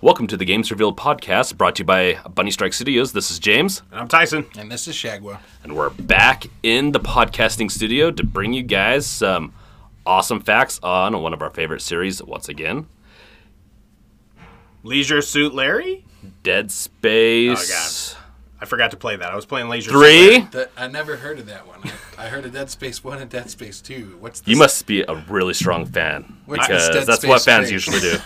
Welcome to the Games Revealed podcast brought to you by Bunny Strike Studios. This is James, And I'm Tyson. And this is Shagwa. and we're back in the podcasting studio to bring you guys some awesome facts on one of our favorite series once again Leisure Suit Larry? Dead Space. Oh, God. I forgot to play that. I was playing Leisure Suit 3. Larry. I never heard of that one. I, I heard of Dead Space 1 and Dead Space 2. What's this? You must be a really strong fan What's because Dead that's Space what fans 3? usually do.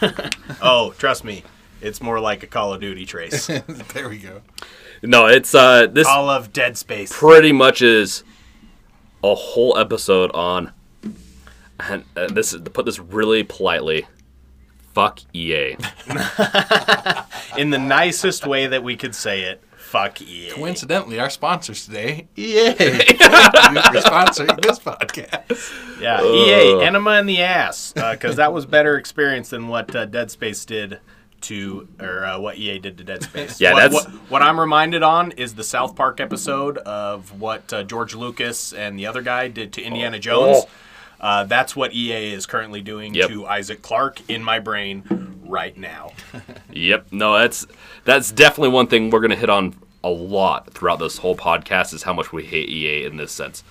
Oh, trust me. It's more like a Call of Duty trace. there we go. no, it's uh this All of Dead Space. pretty much is a whole episode on and uh, this to put this really politely fuck EA. In the nicest way that we could say it. Fuck EA. Coincidentally, our sponsors today, EA, for sponsoring this podcast. Yeah, EA, enema in the ass. Because that was better experience than what uh, Dead Space did to, or uh, what EA did to Dead Space. Yeah, what, that's- What, what I'm reminded on is the South Park episode of what uh, George Lucas and the other guy did to Indiana Jones. Oh. Uh, that's what EA is currently doing Yep. to Isaac Clarke in my brain right now. Yep. No, that's that's definitely one thing we're gonna hit on a lot throughout this whole podcast is how much we hate EA in this sense.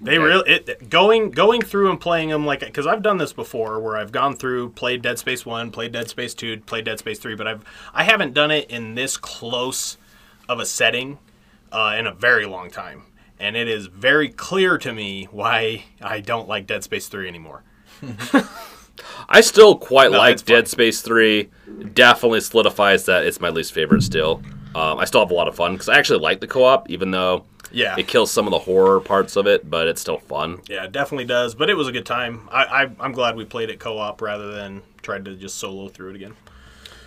They really it, going going through and playing them like because I've done this before where I've gone through played Dead Space one, played Dead Space two, played Dead Space three, but I've I haven't done it in this close of a setting uh, in a very long time, and it is very clear to me why I don't like Dead Space three anymore. I still quite No, like. Dead Space 3. Definitely solidifies that it's my least favorite still. Um, I still have a lot of fun because I actually like the co-op, even though Yeah. it kills some of the horror parts of it, but it's still fun. Yeah, it definitely does, but it was a good time. I, I I'm glad we played it co-op rather than tried to just solo through it again.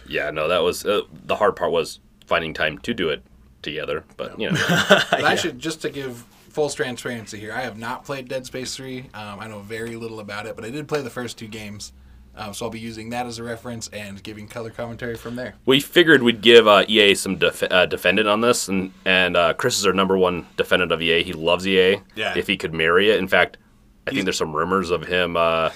Yeah, no, that was uh, the hard part was finding time to do it together. But you know, But I should, just to give full transparency here, I have not played Dead Space 3. Um, I know very little about it, but I did play the first two games. Um, so I'll be using that as a reference and giving color commentary from there. we figured we'd give uh, EA some def- uh, defendant on this, and and uh, Chris is our number one defendant of EA. He loves EA. Yeah. If he could marry it, in fact, I think there's some rumors of him uh,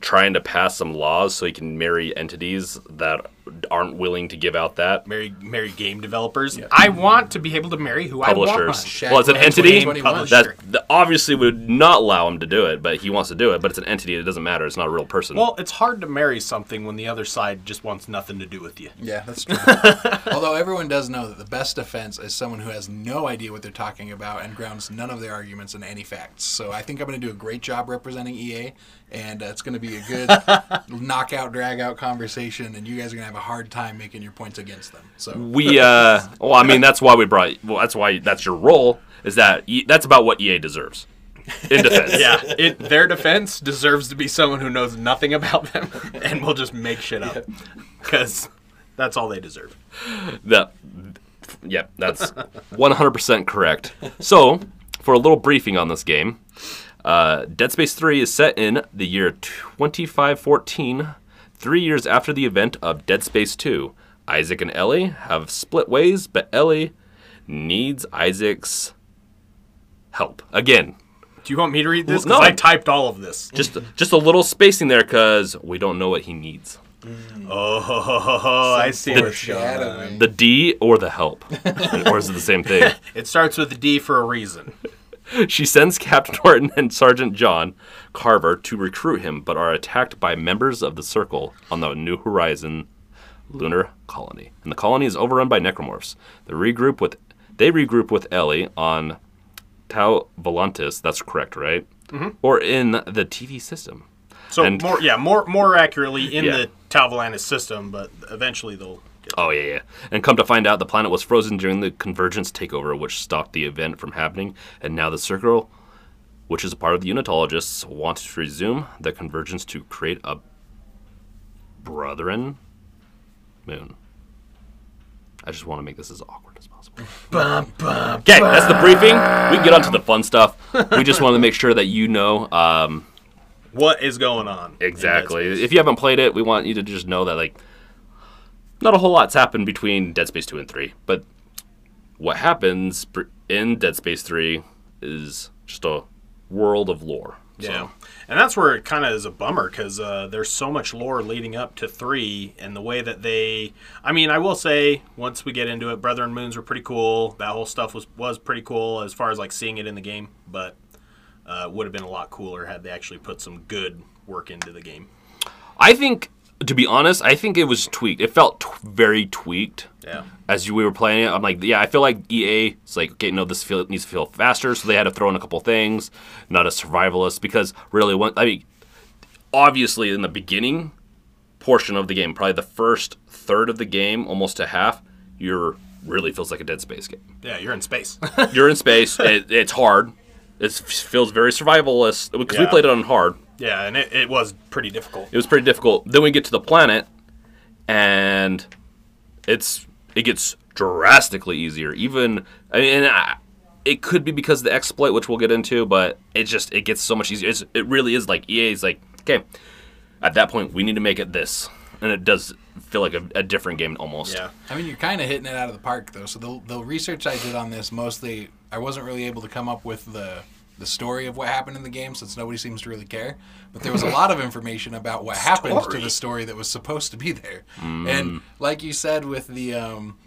trying to pass some laws so he can marry entities that aren't willing to give out that Marry marry game developers. I want to be able to marry who I publishers. want. Shaq well, it's an Wentz entity that, that obviously would not allow him to do it, but he wants to do it. But it's an entity. It doesn't matter. It's not a real person. Well, it's hard to marry something when the other side just wants nothing to do with you. Yeah, that's true. Although everyone does know that the best defense is someone who has no idea what they're talking about and grounds none of their arguments in any facts. So I think I'm going to do a great job representing EA, and uh, it's going to be a good knockout, drag out conversation, and you guys are going to have a hard time making your points against them. So we uh well i mean that's why we brought well that's why that's your role is that e, that's about what ea deserves in defense Yeah, it, their defense deserves to be someone who knows nothing about them and will just make shit up. Because that's all they deserve. that yeah that's 100% correct so for a little briefing on this game uh, dead space 3 is set in the year 2514 three years after the event of dead space 2 isaac and ellie have split ways but ellie needs isaac's help again Do you want me to read this? Well, Because no. I typed all of this. just just a little spacing there because we don't know what he needs. Mm. Oh, I see. where it's going. foreshadowing. The D or the help, or is it the same thing? It starts with a D for a reason. She sends Captain Norton and Sergeant John Carver to recruit him, but are attacked by members of the Circle on the New Horizon lunar colony. And the colony is overrun by necromorphs. They regroup with they regroup with Ellie on Tau Volantis. That's correct, right? Mm-hmm. Or in the TV system. So And- more, yeah, more more accurately in Yeah. the Tau Volantis system, but eventually they'll. Oh yeah, yeah. And come to find out, the planet was frozen during the Convergence takeover, which stopped the event from happening. And now the Circle, which is a part of the Unitologists, want to resume the Convergence to create a Brethren moon. I just want to make this as awkward as possible. Okay, that's the briefing. We can get on to the fun stuff. We just want to make sure that you know um, What is going on? Exactly. If you haven't played it, we want you to just know that like not a whole lot's happened between Dead Space 2 and 3, but what happens br- in Dead Space 3 is just a world of lore. Yeah, and that's where it kind of is a bummer because uh, there's so much lore leading up to three, and the way that they. I mean, I will say once we get into it, Brethren Moons were pretty cool. That whole stuff was was pretty cool as far as like seeing it in the game, but uh, would have been a lot cooler had they actually put some good work into the game. I think, to be honest, I think it was tweaked. It felt t- very tweaked. Yeah. As you, we were playing it, I'm like, yeah, I feel like EA is like, okay, no, this feel, needs to feel faster, so they had to throw in a couple things, not a survivalist, because really, when, I mean, obviously in the beginning portion of the game, probably the first third of the game, almost to half, you're really feels like a Dead Space game. Yeah, you're in space. You're in space. it, it's hard. It feels very survivalist because we played it on hard. Yeah, and it, it was pretty difficult. It was pretty difficult. Then we get to the planet, and it's it gets drastically easier. Even I mean, I, it could be because of the exploit, which we'll get into, but it just it gets so much easier. It's, it really is like EA's like, okay, at that point we need to make it this, and it does feel like a, a different game almost. Yeah. I mean, you're kind of hitting it out of the park, though. So the, the research I did on this mostly, I wasn't really able to come up with the the story of what happened in the game, since nobody seems to really care. But there was a lot of information about what happened to the story that was supposed to be there. And like you said, with the um,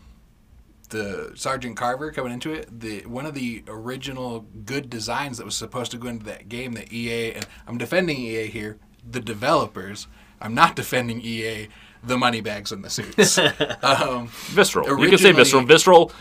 the Sergeant Carver coming into it, the one of the original good designs that was supposed to go into that game that EA and I'm defending EA here, the developers. I'm not defending EA, the money bags and the suits. um, Visceral. you can say Visceral. Visceral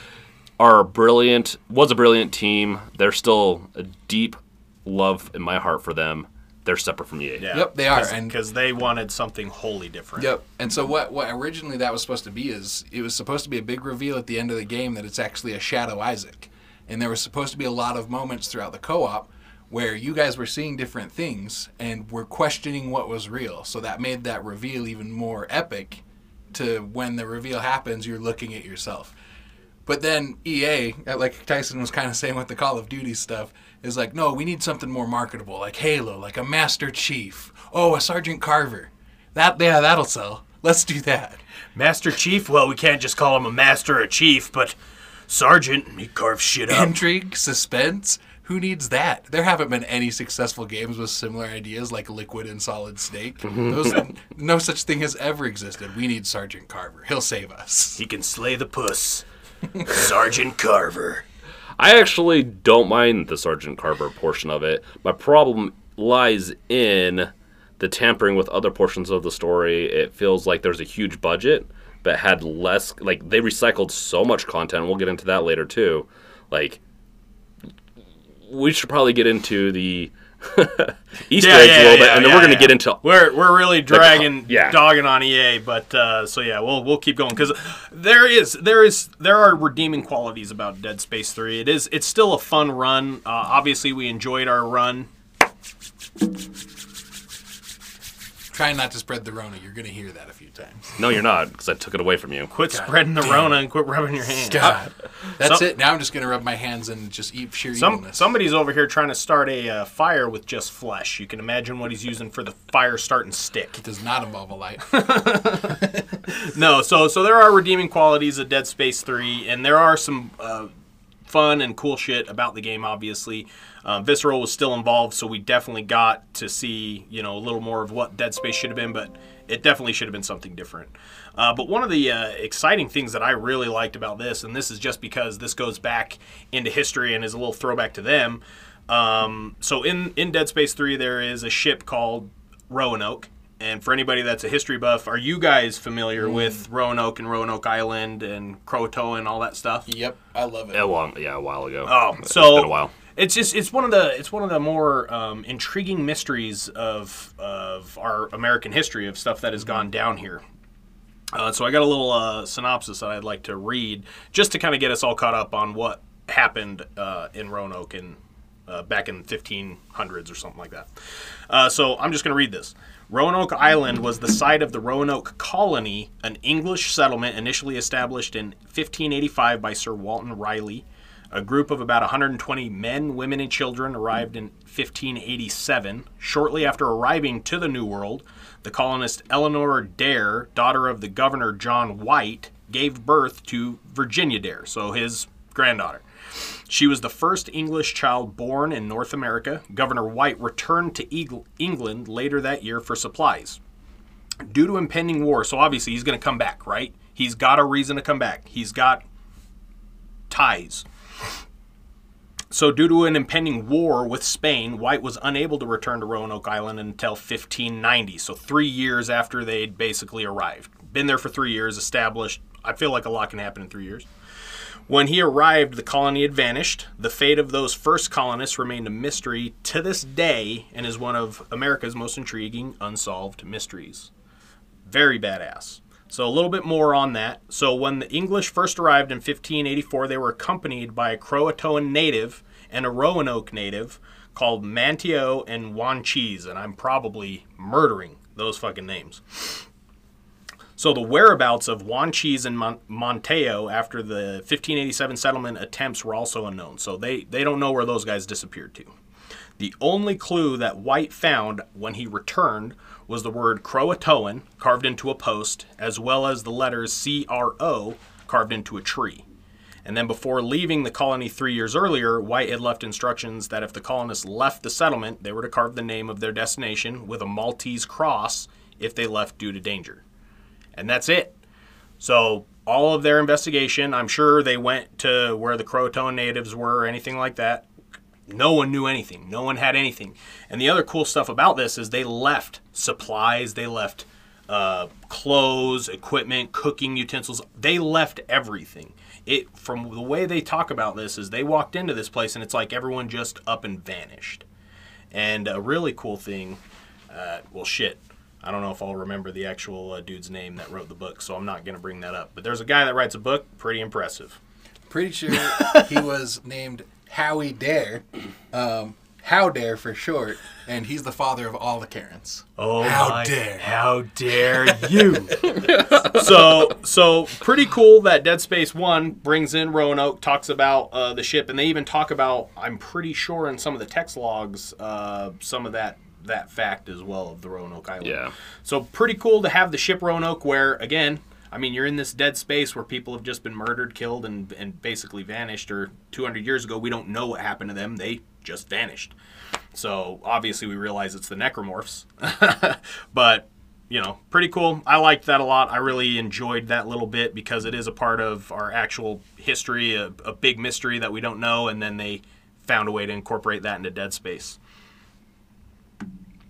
are brilliant. Was a brilliant team. They're still a deep love in my heart for them. They're separate from EA. Yeah. Yep, they are, and- because they wanted something wholly different. Yep. And so what what originally that was supposed to be is it was supposed to be a big reveal at the end of the game that it's actually a Shadow Isaac. And there was supposed to be a lot of moments throughout the co-op where you guys were seeing different things and were questioning what was real. So that made that reveal even more epic to when the reveal happens you're looking at yourself. But then EA, uh, like Tyson was kind of saying with the Call of Duty stuff, is like, no, we need something more marketable, like Halo, like a Master Chief. Oh, a Sergeant Carver. That yeah, that'll sell. Let's do that. Master Chief, well, we can't just call him a master or a chief, but Sergeant, he carves shit up. Intrigue, suspense. Who needs that? There haven't been any successful games with similar ideas like Liquid and Solid Snake. Those, no such thing has ever existed. We need Sergeant Carver. He'll save us. he can slay the puss. Sergeant Carver. I actually don't mind the Sergeant Carver portion of it. My problem lies in the tampering with other portions of the story. It feels like there's a huge budget, but had less. Like they recycled so much content. We'll get into that later too. Like we should probably get into the Easter Yeah, eggs yeah, a little bit, and then we're gonna yeah. get into We're we're really dragging, yeah. dogging on EA, but uh, so yeah, we'll we'll keep going because there is there is there are redeeming qualities about Dead Space Three. It is it's still a fun run. Uh, obviously, we enjoyed our run. Try not to spread the Rona. You're going to hear that a few times. no, you're not because I took it away from you. Quit spreading the Rona and quit rubbing your hands. God. That's Some- it. Now I'm just going to rub my hands and just eat sheer Some evilness. somebody's over here trying to start a uh, fire with just flesh. You can imagine what he's using for the fire starting stick. It does not involve a light. No, so so there are redeeming qualities of Dead Space Three, and there are some uh, fun and cool shit about the game. Obviously, uh, Visceral was still involved, so we definitely got to see you know a little more of what Dead Space should have been, but it definitely should have been something different. Uh, but one of the uh, exciting things that I really liked about this, and this is just because this goes back into history and is a little throwback to them. Um, so in in Dead Space Three, there is a ship called Roanoke. And for anybody that's a history buff, are you guys familiar with Roanoke and Roanoke Island and Croatoan and all that stuff? yep, I love it. A long, yeah, a while ago. Oh, It's so been a while. It's just it's one of the it's one of the more um, intriguing mysteries of of our American history of stuff that has gone down here. Uh, so I got a little uh, synopsis that I'd like to read just to kind of get us all caught up on what happened uh, in Roanoke in uh, back in 1500s or something like that. Uh, so I'm just going to read this. Roanoke Island was the site of the Roanoke Colony, an English settlement initially established in 1585 by Sir Walter Raleigh. A group of about 120 men, women, and children arrived in 1587. Shortly after arriving to the New World, the colonist Eleanor Dare, daughter of the governor John White, gave birth to Virginia Dare, so his granddaughter. She was the first English child born in North America. Governor White returned to England later that year for supplies. Due to impending war, so obviously he's going to come back, right? He's got a reason to come back. He's got ties. So, due to an impending war with Spain, White was unable to return to Roanoke Island until 1590. So, three years after they'd basically arrived. Been there for three years, established. I feel like a lot can happen in three years. When he arrived, the colony had vanished. The fate of those first colonists remained a mystery to this day and is one of America's most intriguing unsolved mysteries. Very badass. So, a little bit more on that. So, when the English first arrived in 1584, they were accompanied by a Croatoan native and a Roanoke native called Manteo and Wanchese, and I'm probably murdering those fucking names. So the whereabouts of Wanchese and Mon- Monteo after the 1587 settlement attempts were also unknown. So they, they don't know where those guys disappeared to. The only clue that White found when he returned was the word Croatoan carved into a post, as well as the letters C R O carved into a tree. And then before leaving the colony three years earlier, White had left instructions that if the colonists left the settlement, they were to carve the name of their destination with a Maltese cross if they left due to danger. And that's it. So all of their investigation, I'm sure they went to where the Croatoan natives were or anything like that. No one knew anything. No one had anything. And the other cool stuff about this is they left supplies, they left uh, clothes, equipment, cooking utensils. They left everything. It from the way they talk about this is they walked into this place and it's like everyone just up and vanished. And a really cool thing, uh, well, shit. I don't know if I'll remember the actual uh, dude's name that wrote the book, so I'm not going to bring that up. But there's a guy that writes a book, pretty impressive. Pretty sure he was named Howie Dare, um, How Dare for short, and he's the father of all the Karens. Oh How my- dare. How dare you? so so pretty cool that Dead Space One brings in Roanoke, talks about uh, the ship, and they even talk about. I'm pretty sure in some of the text logs, uh, some of that that fact as well of the Roanoke Island. Yeah. So pretty cool to have the ship Roanoke, where again. I mean, you're in this dead space where people have just been murdered, killed, and, and basically vanished. Or 200 years ago, we don't know what happened to them. They just vanished. So obviously, we realize it's the necromorphs. but you know, pretty cool. I liked that a lot. I really enjoyed that little bit because it is a part of our actual history, a, a big mystery that we don't know, and then they found a way to incorporate that into Dead Space.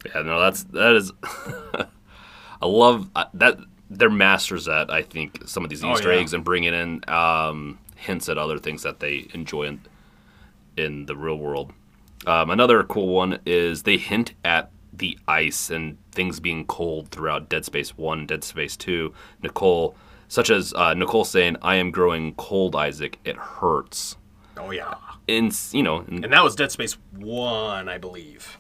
Yeah, no, that's that is. I love uh, that they're masters at. I think some of these Oh, Easter yeah. eggs and bringing in um, hints at other things that they enjoy in, in the real world. Um, another cool one is they hint at the ice and things being cold throughout Dead Space One, Dead Space Two. Nicole, such as uh, Nicole saying, "I am growing cold, Isaac. It hurts." Oh yeah, In you know, in- and that was Dead Space One, I believe.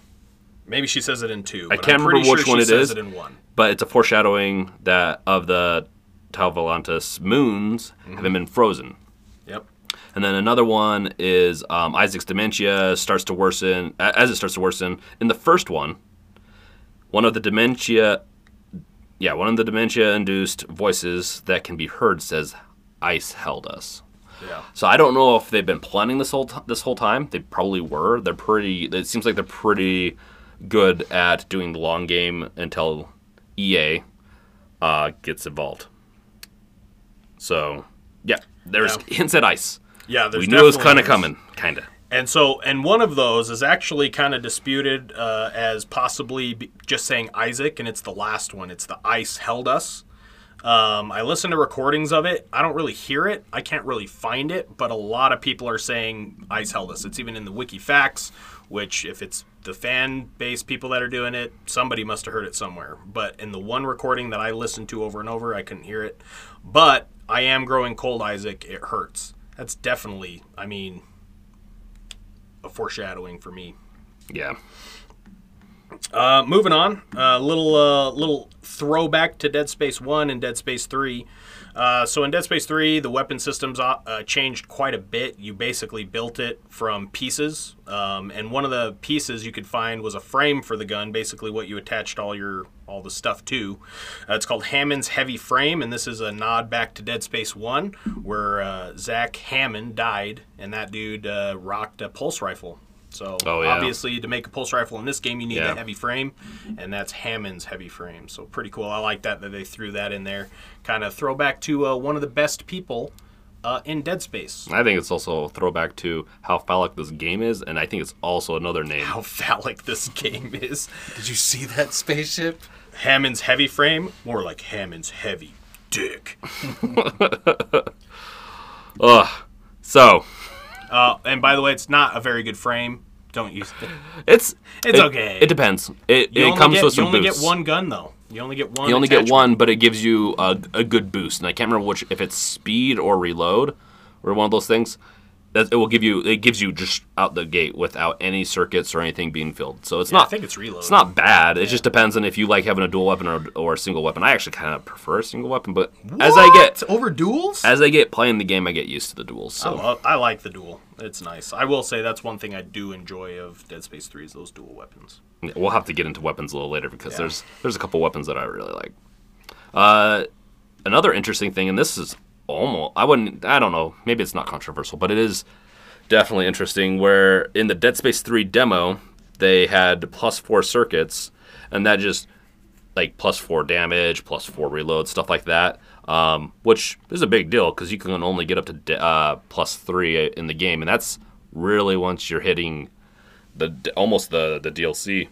Maybe she says it in two. I can't remember which sure one she it says is. It in one. but it's a foreshadowing that of the Tau Volantis moons having been frozen. Yep. And then another one is um, Isaac's dementia starts to worsen as it starts to worsen. In the first one, one of the dementia, yeah, one of the dementia-induced voices that can be heard says, "Ice held us." Yeah. So I don't know if they've been planning this whole t- this whole time. They probably were. They're pretty. It seems like they're pretty good at doing the long game until EA uh, gets involved. So yeah, there's Yeah. hints at ice. Yeah. There's we knew it was kind of coming, kind of. And so, and one of those is actually kind of disputed uh, as possibly just saying Isaac, and it's the last one. It's the ice held us. Um, I listen to recordings of it. I don't really hear it. I can't really find it, but a lot of people are saying ice held us. It's even in the wiki facts, which if it's the fan base people that are doing it, somebody must have heard it somewhere. But in the one recording that I listened to over and over, I couldn't hear it. But I am growing cold, Isaac. It hurts. That's definitely. I mean, a foreshadowing for me. Yeah. Uh, moving on, a uh, little uh, little throwback to Dead Space One and Dead Space Three. Uh, so in Dead Space 3, the weapon systems uh, uh, changed quite a bit. You basically built it from pieces, um, and one of the pieces you could find was a frame for the gun, basically what you attached all your all the stuff to. Uh, it's called Hammond's Heavy Frame, and this is a nod back to Dead Space 1, where uh, Zach Hammond died, and that dude rocked a pulse rifle. So Oh, yeah. obviously, to make a pulse rifle in this game, you need Yeah. a heavy frame, and that's Hammond's heavy frame. So pretty cool. I like that that they threw that in there. Kind of throwback to uh, one of the best people uh, in Dead Space. I think it's also a throwback to how phallic this game is, and I think it's also another name. How phallic this game is. Did you see that spaceship? Hammond's heavy frame, more like Hammond's heavy dick. Ugh. So Uh, and by the way, it's not a very good frame. Don't use it. it's It's it- okay. It depends. It, You it comes get, with some You only get one gun though. You only get one. You only get one, but it gives you a, a good boost. And I can't remember which, if it's speed or reload, or one of those things. That it will give you. It gives you just out the gate without any circuits or anything being filled. So it's Yeah, not. I think it's reload. It's not bad. It just depends on if you like having a dual weapon or, or a single weapon. I actually kind of prefer a single weapon, but as I get over duels. as I get playing the game, I get used to the duels. I, So love, I like the duel. It's nice. I will say that's one thing I do enjoy of Dead Space 3 is those dual weapons. Yeah, we'll have to get into weapons a little later because Yeah. there's there's a couple weapons that I really like. Uh, another interesting thing, and this is almost I wouldn't I don't know maybe it's not controversial, but it is definitely interesting. Where in the Dead Space three demo they had plus four circuits, and that just like plus four damage, plus four reload, stuff like that. Um, which is a big deal because you can only get up to de- uh, plus three in the game, and that's really once you're hitting the almost the the DLC.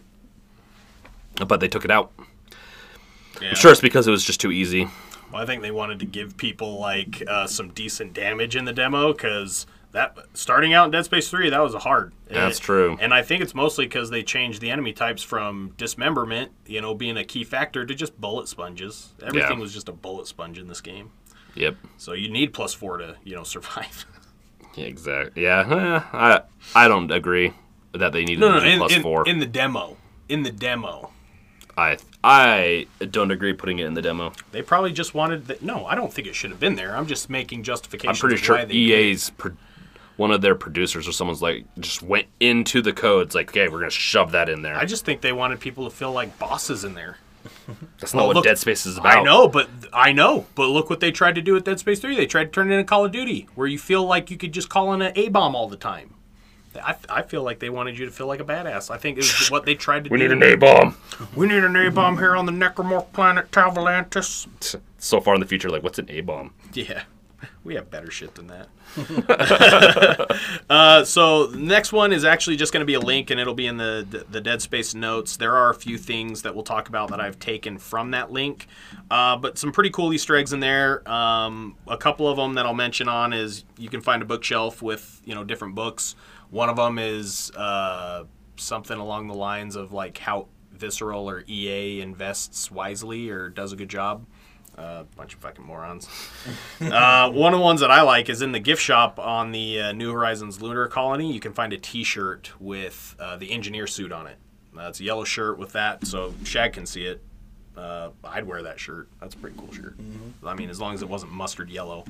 But they took it out. Yeah. I'm sure it's because it was just too easy. Well, I think they wanted to give people like uh, some decent damage in the demo because that starting out in Dead Space 3 that was a hard. That's It- true. And I think it's mostly because they changed the enemy types from dismemberment, you know, being a key factor, to just bullet sponges. Everything Yeah. was just a bullet sponge in this game. Yep. So you need plus four to you know survive. Exactly. Yeah. eh, I I don't agree that they needed No, no, in, plus in, four. in the demo. In the demo. I I don't agree putting it in the demo. They probably just wanted that. No, I don't think it should have been there. I'm just making justification. I'm pretty sure EA's pro- one of their producers or someone's like just went into the codes like, okay, we're gonna shove that in there. I just think they wanted people to feel like bosses in there. That's not Oh, what look, Dead Space is about. I know, but I know, but look what they tried to do with Dead Space 3. They tried to turn it into Call of Duty, where you feel like you could just call in an A bomb all the time. I, I feel like they wanted you to feel like a badass. I think it was what they tried to We do. We need an A bomb. We need an A bomb here on the Necromorph planet Tau Volantis. So far in the future, like, what's an A bomb? Yeah, we have better shit than that. uh, so the next one is actually just going to be a link, and it'll be in the, the the Dead Space notes. There are a few things that we'll talk about that I've taken from that link, uh, but some pretty cool Easter eggs in there. Um, a couple of them that I'll mention on is you can find a bookshelf with you know different books. One of them is uh, something along the lines of like how Visceral or EA invests wisely or does a good job. Uh, bunch of fucking morons. uh, one of the ones that I like is in the gift shop on the uh, New Horizons Lunar Colony. You can find a T-shirt with uh, the engineer suit on it. Uh, it's a yellow shirt with that, so Shag can see it. Uh, I'd wear that shirt. That's a pretty cool shirt. I mean, as long as it wasn't mustard yellow.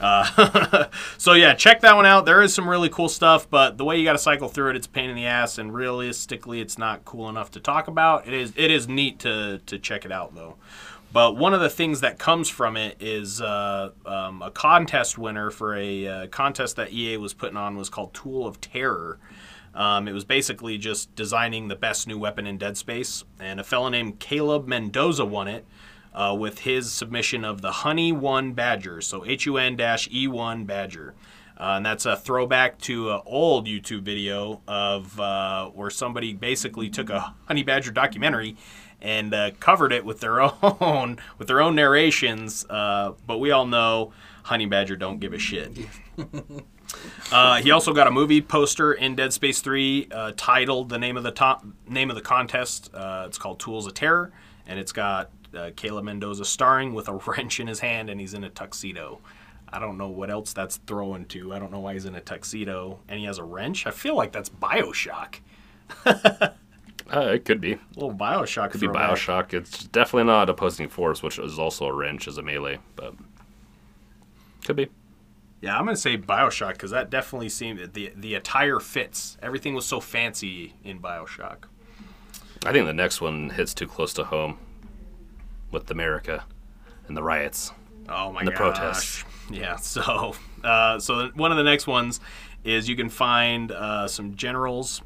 Uh, so yeah, check that one out. There is some really cool stuff, but the way you got to cycle through it, it's a pain in the ass, and realistically, it's not cool enough to talk about. It is it is neat to to check it out though. But one of the things that comes from it is uh, um, a contest winner for a uh, contest that EA was putting on was called Tool of Terror. Um, it was basically just designing the best new weapon in Dead Space, and a fellow named Caleb Mendoza won it uh, with his submission of the Honey One Badger, so H U N E one Badger. Uh, and that's a throwback to an old YouTube video of uh, where somebody basically took a honey badger documentary and uh, covered it with their own with their own narrations. Uh, but we all know honey badger don't give a shit. Uh, he also got a movie poster in Dead Space 3 uh, titled the name of the top, name of the contest. Uh, it's called Tools of Terror, and it's got uh, Caleb Mendoza starring with a wrench in his hand, and he's in a tuxedo. I don't know what else that's throwing to. I don't know why he's in a tuxedo and he has a wrench. I feel like that's Bioshock. Uh, it could be. A little Bioshock. Could be. Bioshock. It's definitely not opposing force, which is also a wrench as a melee, but could be. Yeah, I'm gonna say Bioshock because that definitely seemed the the attire fits. Everything was so fancy in Bioshock. I think the next one hits too close to home with America and the riots. Oh my And the gosh. protests. Yeah. So, uh, so one of the next ones is you can find uh, some generals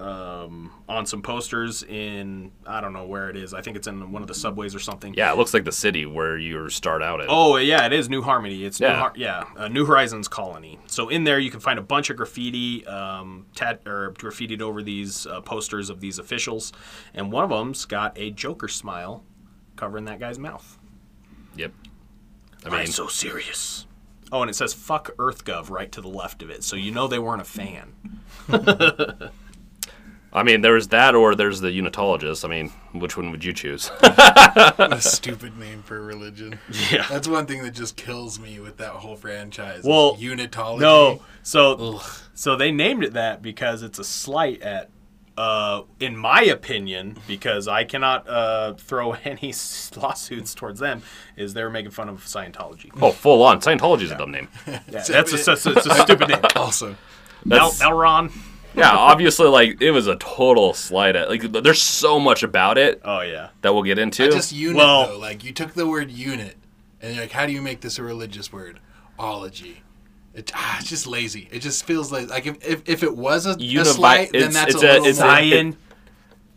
um, on some posters in I don't know where it is. I think it's in one of the subways or something. Yeah, it looks like the city where you start out at. Oh yeah, it is New Harmony. It's New Yeah. Har- yeah, uh, New Horizons colony. So in there you can find a bunch of graffiti, um, tat or graffitied over these uh, posters of these officials, and one of them's got a Joker smile covering that guy's mouth. Yep. I Why mean, so serious? Oh, and it says "fuck EarthGov" right to the left of it, so you know they weren't a fan. I mean, there's that, or there's the unitologist. I mean, which one would you choose? A stupid name for a religion. Yeah. That's one thing that just kills me with that whole franchise. Well, unitology. No, so so they named it that because it's a slight at, uh, in my opinion, because I cannot uh, throw any lawsuits towards them, is they're making fun of Scientology. oh, full on. Scientology Scientology's a dumb name. Yeah, that's a, that's a, it's a stupid name. Also, L, That's- L. Ron. yeah, obviously, like it was a total slight at. Like, there's so much about it Oh yeah. that we'll get into. I just unit Well- though. Like you took the word unit, and you're like, how do you make this a religious word? Ology. It, ah, it's just lazy. It just feels like like if, if, if it was a, a slight, then it's- that's it's a a- little it's more.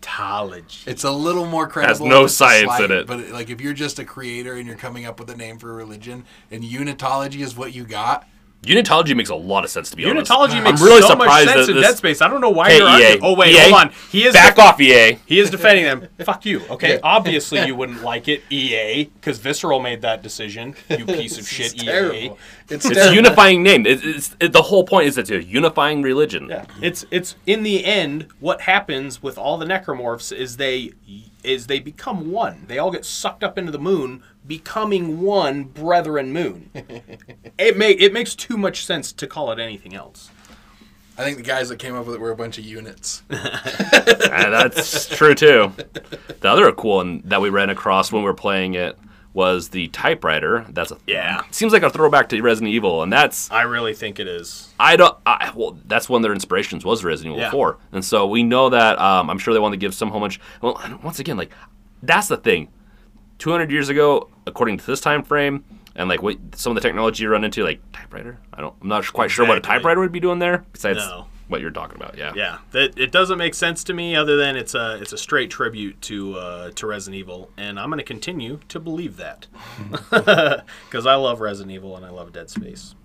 Scientology. It's a little more credible. Has no if it's a science in it. But like if you're just a creator and you're coming up with a name for a religion, and unitology is what you got, Unitology makes a lot of sense to be honest. Unitology makes really so much sense in Dead Space. I don't know why Hey, you're arguing. Oh wait, EA, hold on. He is Back off, E EA. He is defending them. Fuck you. Okay, obviously you wouldn't like it, EA, because Visceral made that decision. You piece of shit, it's EA. It's, It's a unifying name. It, it's it, the whole point is it's a unifying religion. Yeah, it's it's in the end what happens with all the necromorphs is they is they become one. They all get sucked up into the moon, becoming one brethren moon. it make it makes too much sense to call it anything else. I think the guys that came up with it were a bunch of units. And uh, that's true too. The other cool one that we ran across when we were playing it was the typewriter. That's a Yeah. seems like a throwback to Resident Evil, and that's I really think it is. I don't. I, well, that's one of their inspirations was Resident Evil Yeah. 4, and so we know that. Um, I'm sure they want to give some homage. Well, once again, like that's the thing. 200 years ago, according to this time frame, and like what some of the technology you run into, like typewriter. I don't. I'm not quite sure what a typewriter would be doing there. Besides No. What you're talking about, yeah. Yeah, that it doesn't make sense to me other than it's a it's a straight tribute to uh, to Resident Evil, and I'm going to continue to believe that because I love Resident Evil and I love Dead Space.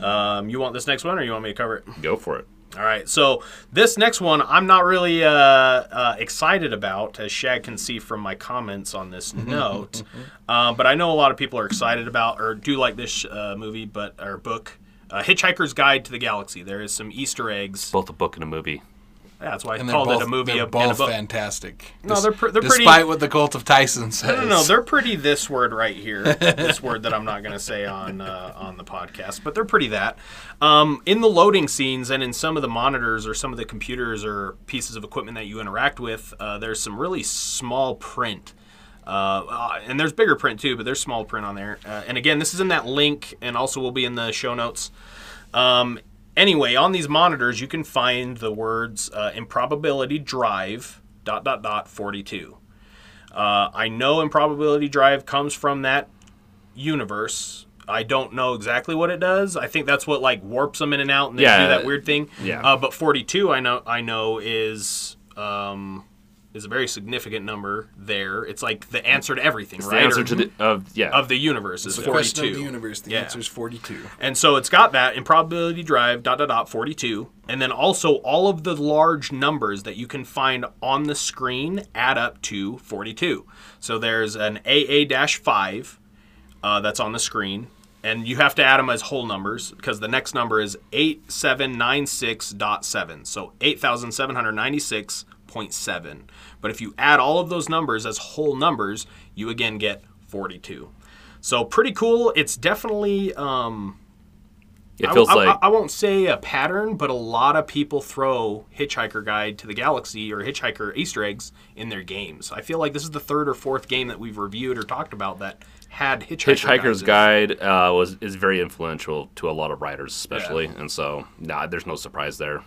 Um, you want this next one, or you want me to cover it? Go for it. All right, so this next one I'm not really uh, uh, excited about, as Shag can see from my comments on this note. uh, but I know a lot of people are excited about or do like this uh, movie, but or book, uh, Hitchhiker's Guide to the Galaxy. There is some Easter eggs. Both a book and a movie. Yeah, that's why I And they're called both, it a movie they're and a both book. fantastic. No, they're pr- they're pretty- Despite what the cult of Tyson says. No, no, no, they're pretty. This word right here, this word that I'm not going to say on uh, on the podcast, but they're pretty that. Um, in the loading scenes and in some of the monitors or some of the computers or pieces of equipment that you interact with, uh, there's some really small print. Uh, uh, and there's bigger print too, but there's small print on there. Uh, and again, this is in that link, and also will be in the show notes. Um, anyway, on these monitors, you can find the words uh, improbability drive dot dot dot 42. Uh, I know improbability drive comes from that universe. I don't know exactly what it does. I think that's what like warps them in and out, and they Yeah. do that weird thing. Yeah. Uh, but 42, I know, I know is um, is a very significant number. There, it's like the answer to everything, The right? The answer Or- to the of yeah. of the universe is the 42. question of the universe. The Yeah. answer is 42. And so it's got that improbability drive dot dot dot 42 and then also all of the large numbers that you can find on the screen add up to 42. So there's an AA dash five uh, that's on the screen and you have to add them as whole numbers because the next number is 8796.7. So 8796.7. But if you add all of those numbers as whole numbers, you again get 42. So pretty cool. It's definitely um, It I- feels I, like I, I won't say a pattern, but a lot of people throw Hitchhiker Guide to the Galaxy or Hitchhiker Easter eggs in their games. I feel like this is the third or fourth game that we've reviewed or talked about that had Hitchhiker Hitchhiker's guides. Guide uh, was is very influential to a lot of writers, especially, and so nah, there's no surprise there.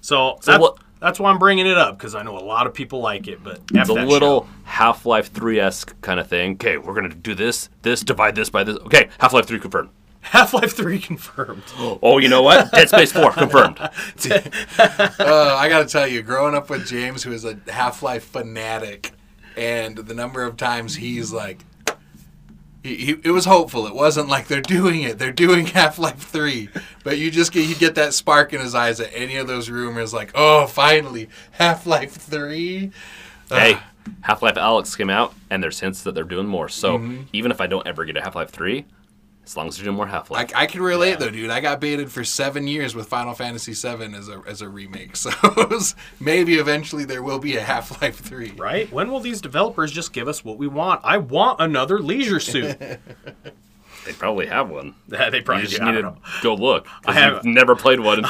So, So that's, what- that's why I'm bringing it up because I know a lot of people like it, but It's a little Half Life 3 esque kind of thing. Okay, we're gonna do this, this, divide this by this. Okay, Half Life 3 confirmed. Half Life Three confirmed. Oh, you know what? Dead Space 4 confirmed. Uh, I gotta tell you, growing up with James, who is a Half Life fanatic, and the number of times he's like, he, he, it was hopeful. It wasn't like they're doing it. They're doing Half Life Three, but you just get you get that spark in his eyes at any of those rumors, like, oh, finally, Half Life Three. hey, Half Life Alyx came out, and there's hints that they're doing more. So mm-hmm. even if I don't ever get a Half Life 3, as long as they're doing more Half Life. I can relate though, dude. I got baited for seven years with Final Fantasy VII as a as a remake, so maybe eventually there will be a Half Life Three. Right? When will these developers just give us what we want? I want another leisure suit. they probably have one. Yeah, they You probably just do. I need don't to know. go look. I have- you've never played one.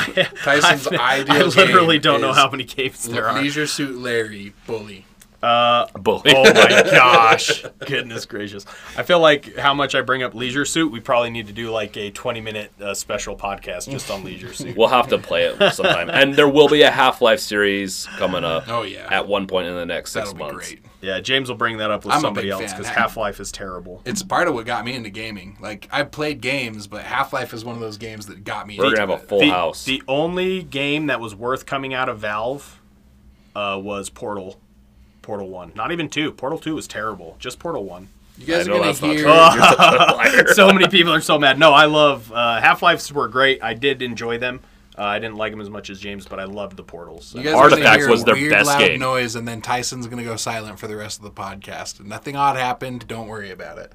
Tyson's ideal. I literally game don't know how many games there are. Leisure Suit Larry Bully. Bully. Oh my gosh. Goodness gracious. I feel like how much I bring up Leisure Suit, we probably need to do like a 20 minute uh, special podcast just on Leisure Suit. We'll have to play it sometime. and there will be a Half Life series coming up. Oh, yeah. At one point in the next six That'll be months. great. Yeah, James will bring that up with I'm somebody else because Half Life is terrible. It's part of what got me into gaming. Like I played games, but Half Life is one of those games that got me. We're into gonna have a full the, house. the only game that was worth coming out of Valve uh, was Portal. Portal 1. Not even 2. Portal 2 was terrible. Just Portal 1. You guys I are gonna hear. You're such a so many people are so mad. No, I love uh, Half Lives were great. I did enjoy them. Uh, I didn't like them as much as James, but I loved the Portals. So. You guys are gonna Artifacts hear was a their weird, best loud game. noise, and then Tyson's gonna go silent for the rest of the podcast. Nothing odd happened. Don't worry about it.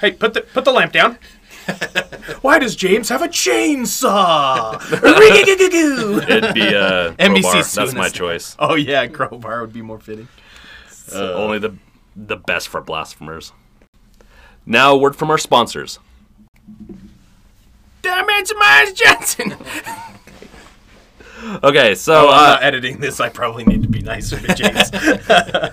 Hey, put the put the lamp down. Why does James have a chainsaw? It'd be uh, NBC Crowbar. That's my choice. oh yeah, crowbar would be more fitting. So only the the best for blasphemers. Now, a word from our sponsors. Damn it, Miles Jensen. Okay, so Oh, I'm uh, not editing this. I probably need to be nicer to James.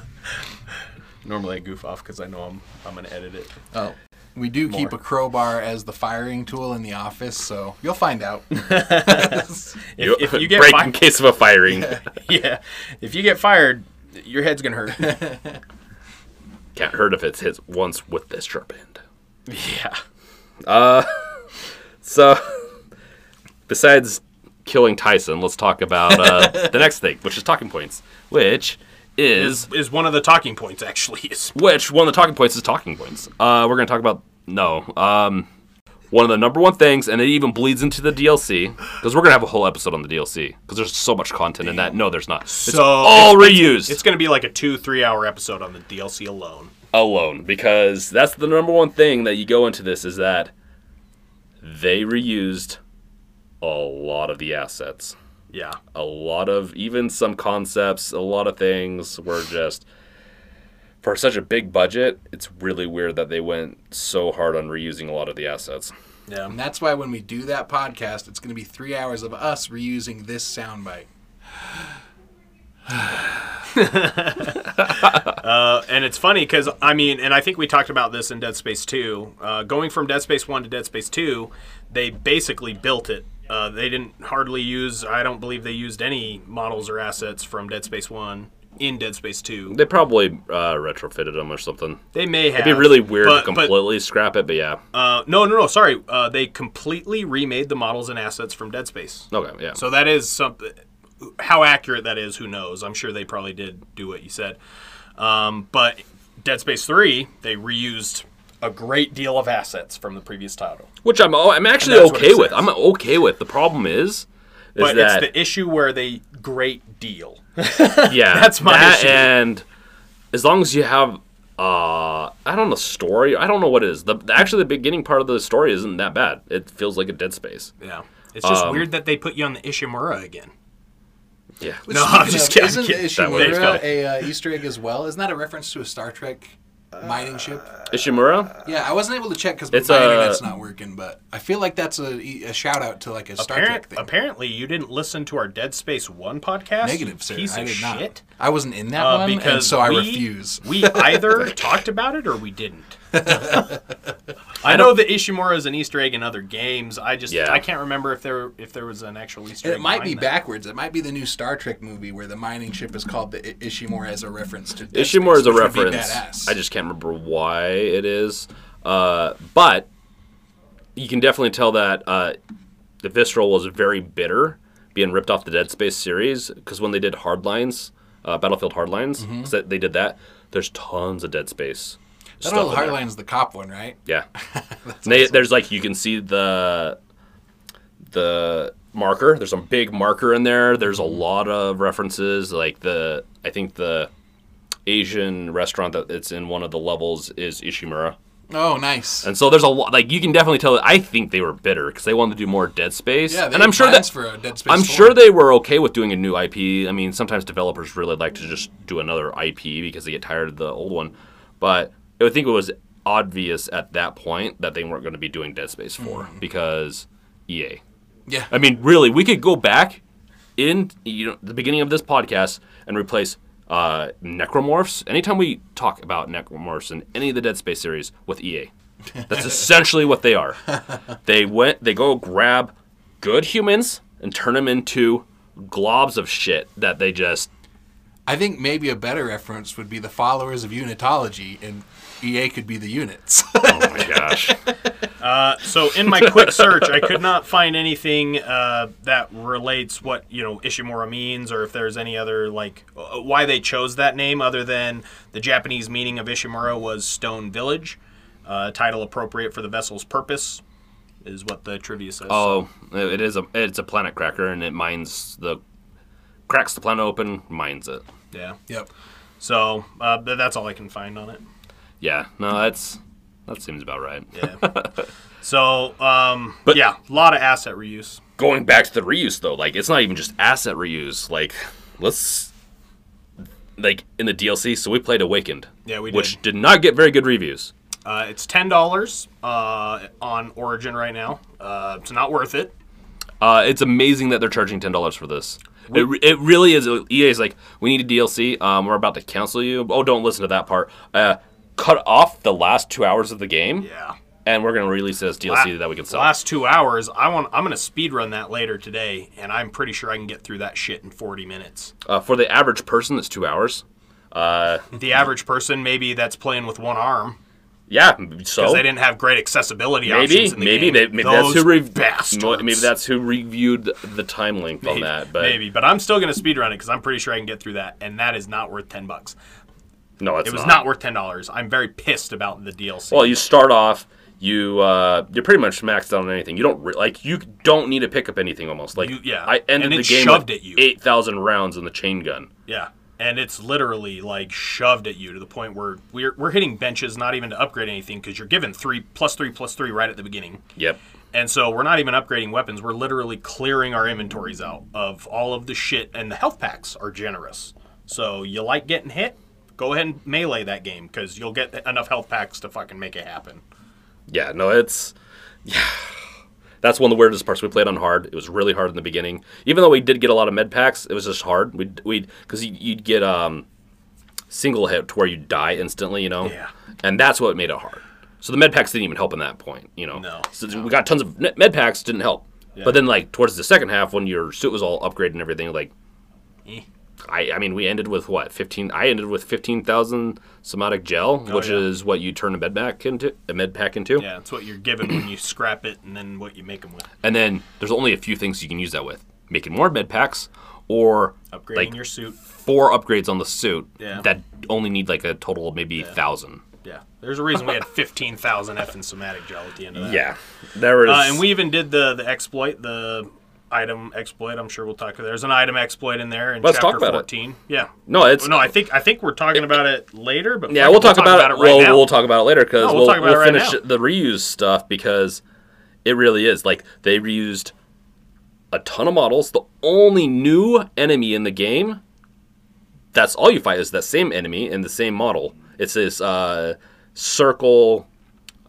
Normally I goof off because I know I'm I'm gonna edit it. Oh. We do keep a crowbar as the firing tool in the office, so you'll find out. If, if you get break fi- in case of a firing. yeah, if you get fired, your head's gonna hurt. Can't hurt if it's hit once with this sharp end. yeah. Uh, so, besides killing Tyson, let's talk about uh, the next thing, which is talking points, which is Is is one of the talking points actually is which one of the talking points is talking points. Uh, we're gonna talk about no. Um, one of the number one things, and it even bleeds into the DLC because we're gonna have a whole episode on the DLC because there's so much content in that. No, there's not. It's So, all reused. It's going to be like a two, three hour episode on the DLC alone. alone because that's the number one thing that you go into this is that they reused a lot of the assets. Yeah. A lot of even some concepts, a lot of things were just for such a big budget, it's really weird that they went so hard on reusing a lot of the assets. Yeah. and that's why when we do that podcast, it's going to be three hours of us reusing this soundbite. Uh, and it's funny because, I mean, and I think we talked about this in Dead Space 2. Uh, going from Dead Space 1 to Dead Space 2, they basically built it. Uh, they didn't hardly use, I don't believe they used any models or assets from Dead Space 1 in Dead Space 2. They probably uh, retrofitted them or something. They may have. It'd be really weird but, to but, completely scrap it, but yeah. uh, no, no, no, sorry. Uh, they completely remade the models and assets from Dead Space. Okay, yeah. So that is something. How accurate that is, who knows? I'm sure they probably did do what you said. Um, but Dead Space 3, they reused a great deal of assets from the previous title. Which I'm I'm actually okay with. says. I'm okay with. The problem is, is But that it's the issue where they great deal. yeah, that's my that issue. And as long as you have, uh, I don't know, story. I don't know what it is. The actually the beginning part of the story isn't that bad. It feels like a Dead Space. Yeah. It's just Um, weird that they put you on the Ishimura again. Yeah. Which, No, speaking I'm just of, kidding, Isn't kidding. That way Ishimura a uh, Easter egg as well? Isn't that a reference to a Star Trek mining ship. Ishimura. Yeah, I wasn't able to check because my It's, uh, internet's not working, but I feel like that's a, a shout out to like a Star Apparent, Trek thing. apparently, you didn't listen to our Dead Space One podcast. Negative, sir. Piece I of did not. shit. I wasn't in that Uh, one, because and so I we- refuse. We either talked about it or we didn't. I know that Ishimura is an Easter egg in other games. I just Yeah. I can't remember if there if there was an actual Easter egg. It might be behind that. backwards. It might be the new Star Trek movie where the mining ship is called the I- Ishimura as a reference to Dead Ishimura Space, is a which would be reference. I just can't remember why it is. Uh, but you can definitely tell that uh, the Visceral was very bitter being ripped off the Dead Space series because when they did Hardlines, uh, Battlefield Hardlines, 'cause they- they did that. There's tons of Dead Space. That old. Hardline's the cop one, right? Yeah. They, There's like you can see the the marker. There's a big marker in there. There's a mm-hmm. lot of references. Like the I think the Asian restaurant that it's in one of the levels is Ishimura. Oh, nice. And so there's a lot. Like you can definitely tell. I think they were bitter because they wanted to do more Dead Space. yeah, and I'm sure that for a Dead Space. I'm 4. sure they were okay with doing a new IP. I mean, sometimes developers really like to just do another IP because they get tired of the old one. But I think it was obvious at that point that they weren't going to be doing Dead Space 4 Mm. because EA. Yeah. I mean, really, we could go back in you know the beginning of this podcast and replace uh, necromorphs. Anytime we talk about necromorphs in any of the Dead Space series with EA, that's essentially what they are. They went, they go grab good humans and turn them into globs of shit that they just. I think maybe a better reference would be the followers of Unitology, and EA could be the units. Oh my gosh! Uh, so in my quick search, I could not find anything uh, that relates what you know Ishimura means, or if there's any other like uh, why they chose that name, other than the Japanese meaning of Ishimura was Stone Village, uh, title appropriate for the vessel's purpose, is what the trivia says. Oh, it is a it's a planet cracker and it mines the cracks the planet open, mines it. yeah. yep. So uh, that's all I can find on it. Yeah, no, that's that seems about right. Yeah. so um, But- yeah, a lot of asset reuse. Going back to the reuse though, like it's not even just asset reuse. Like let's like in the DLC. So we played Awakened. Yeah, we did. which did not get very good reviews. Uh, it's ten dollars uh, on Origin right now. Uh, it's not worth it. Uh, it's amazing that they're charging ten dollars for this. It, it really is. EA is like, we need a DLC. Um, we're about to cancel you. Oh, don't listen to that part. Cut off the last two hours of the game, Yeah. and we're gonna release this DLC that we can sell. Last two hours, I want. I'm gonna speed run that later today, and I'm pretty sure I can get through that shit in 40 minutes. Uh, for the average person, it's two hours. Uh, The average person, maybe that's playing with one arm yeah. because So they didn't have great accessibility maybe, options in the maybe, game. they, maybe Those that's who rev- bastards. maybe that's who reviewed the time length on that. But maybe. But I'm still gonna speed run it because I'm pretty sure I can get through that, and that is not worth 10 bucks. No, it's It was not, worth ten dollars. I'm very pissed about the DLC. Well, you start off, you uh, you're pretty much maxed out on anything. You don't re- like you don't need to pick up anything almost. Like You- yeah. I ended And the game shoved at you. eight thousand rounds in the chain gun. Yeah. And it's literally like shoved at you to the point where we're, we're hitting benches not even to upgrade anything because you're given three plus three plus three right at the beginning. Yep. And so we're not even upgrading weapons. We're literally clearing our inventories out of all of the shit. And the health packs are generous. So you like getting hit? Go ahead and melee that game because you'll get enough health packs to fucking make it happen. Yeah. No, it's yeah. That's one of the weirdest parts. We played on hard. It was really hard in the beginning. Even though we did get a lot of med packs, it was just hard. We we because you'd get um single hit to where you die instantly. You know. Yeah. And that's what made it hard. So the med packs didn't even help in that point. You know. No, So we got tons of med packs didn't help. But then like towards the second half when your suit was all upgraded and everything, like Eh. I, I mean, we ended with what fifteen. I ended with fifteen thousand somatic gel, which Oh, yeah. is what you turn a med pack into. A med pack into, Yeah, it's what you're given when you scrap it and then what you make them with. and then there's only a few things you can use that with: making more med packs, or Upgrading like your suit. four upgrades on the suit Yeah. that only need like a total of maybe thousand. Yeah. There's a reason we had 15,000 F in somatic gel at the end of that. Yeah, there is. Uh, and we even did the the exploit, the item exploit. I'm sure we'll talk. There's an item exploit in there in Let's chapter talk about it. 14. Yeah. no, it's No, I think I think we're talking about it later, but Yeah, we'll it, talk, about, it. right well, now. we'll talk about it later because No, we'll, we'll we'll right finish now. the reuse stuff because it really is like they reused a ton of models. The only new enemy in the game, that's all you fight is that same enemy in the same model. It's this uh, circle.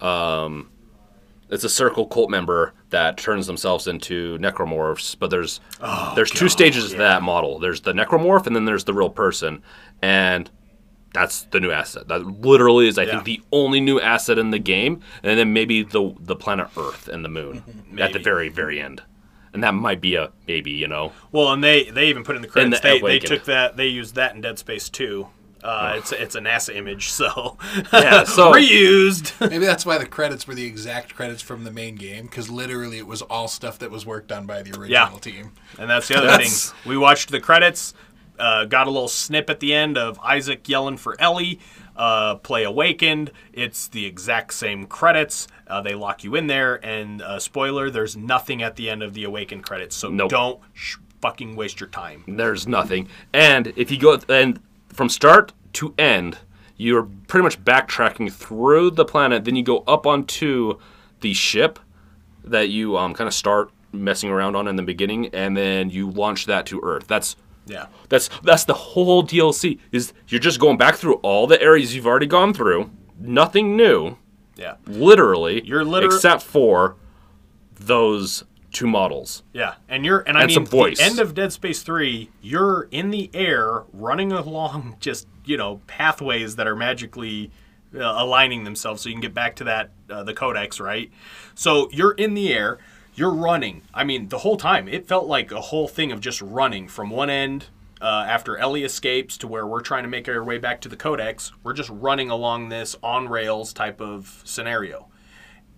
Um, it's a circle cult member that turns themselves into necromorphs. But there's oh, there's two stages to that model. There's the necromorph, and then there's the real person, and that's the new asset. That literally is, I Yeah. think, the only new asset in the game, and then maybe the the planet Earth and the moon at the very very end, and that might be a maybe. You know, Well, and they they even put in the credits. the they, they took that. They used that in Dead Space 2. Uh, it's it's a NASA image, so Yeah, so- reused. Maybe that's why the credits were the exact credits from the main game, because literally it was all stuff that was worked on by the original Yeah. team. And that's the other That's- thing. We watched the credits, uh, got a little snip at the end of Isaac yelling for Ellie, uh, play Awakened. It's the exact same credits. Uh, they lock you in there, and uh, spoiler: there's nothing at the end of the Awakened credits, so Nope. don't sh- fucking waste your time. there's nothing. And if you go and from start to end, you're pretty much backtracking through the planet. Then you go up onto the ship that you um, kind of start messing around on in the beginning, and then you launch that to Earth. That's Yeah. That's that's the whole DLC. Is you're just going back through all the areas you've already gone through. Nothing new, Yeah. literally. You're liter- except for those two models. Yeah, and you're and I And mean some voice. the end of Dead Space 3, you're in the air running along just, you know, pathways that are magically uh, aligning themselves so you can get back to that uh, the codex, right? So you're in the air, you're running. I mean, the whole time it felt like a whole thing of just running from one end uh, after Ellie escapes to where we're trying to make our way back to the codex. We're just running along this on rails type of scenario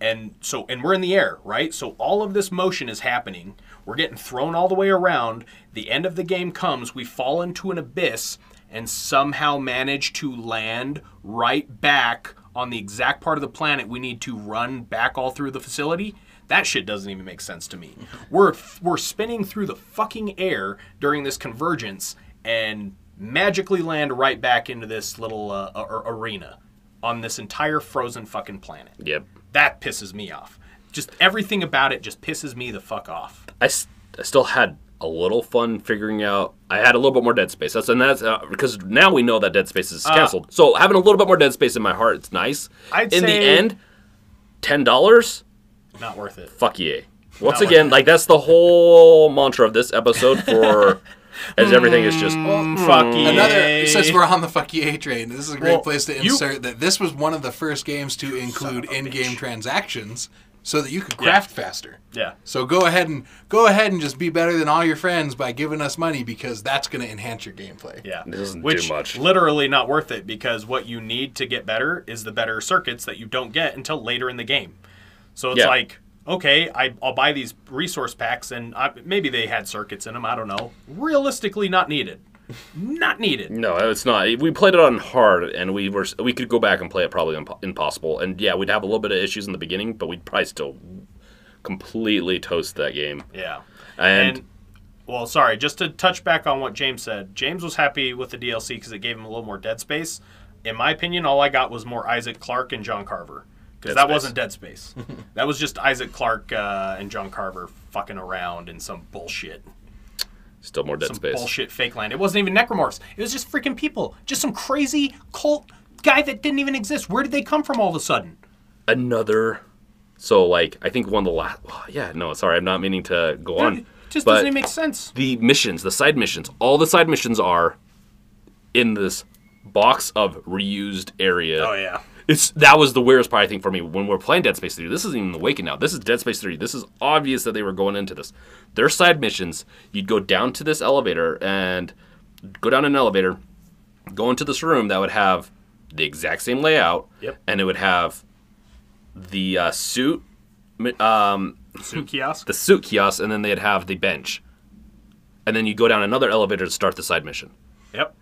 and so and we're in the air right? So all of this motion is happening. We're getting thrown all the way around. The end of the game comes. We fall into an abyss and somehow manage to land right back on the exact part of the planet we need to run back all through the facility. That shit doesn't even make sense to me. We're we're spinning through the fucking air during this convergence and magically land right back into this little uh, arena on this entire frozen fucking planet. Yep. That pisses me off. Just everything about it just pisses me the fuck off. I, s- I still had a little fun figuring out. I had a little bit more Dead Space. That's and that's uh, because now we know that Dead Space is canceled. so having a little bit more Dead Space in my heart, it's nice. I'd in the say- end, ten dollars. Not worth it. Fuck yeah. Once Not again, like that's the whole mantra of this episode for as everything is just hmm. Fuck yeah. Another, since we're on the fuck EA train, this is a great Well, place to you- insert that this was one of the first games to include in-game transactions so that you could craft faster. Yeah. So go ahead and go ahead and just be better than all your friends by giving us money because that's going to enhance your gameplay. Yeah. It doesn't do Which much. literally not worth it because what you need to get better is the better circuits that you don't get until later in the game. So it's Yeah. like, okay, I, I'll buy these resource packs and I, maybe they had circuits in them. I don't know. Realistically, not needed. not needed. No, it's not. We played it on hard, and we were we could go back and play it probably impo- impossible. And yeah, we'd have a little bit of issues in the beginning, but we'd probably still completely toast that game. Yeah. And, And, well, sorry, just to touch back on what James said. James was happy with the DLC because it gave him a little more dead space. In my opinion, all I got was more Isaac Clarke and John Carver because that Space. wasn't Dead Space. that was just Isaac Clarke uh, and John Carver fucking around in some bullshit, still more Dead some Space. bullshit fake land. It wasn't even necromorphs. It was just freaking people, just some crazy cult guy that didn't even exist. Where did they come from all of a sudden? Another. So like, I think one of the last. Yeah, no, sorry, I'm not meaning to go on. It just doesn't even make sense. the missions, the side missions, all the side missions are in this box of reused area. Oh yeah. It's that was the weirdest part I think for me when we're playing Dead Space 3. This isn't even Awaken now. This is Dead Space 3. This is obvious that they were going into this. Their side missions, you'd go down to this elevator and go down an elevator, go into this room that would have the exact same layout, Yep. and it would have the uh, suit, um, Suit kiosk. the suit kiosk, and then they'd have the bench, and then you go down another elevator to start the side mission. Yep.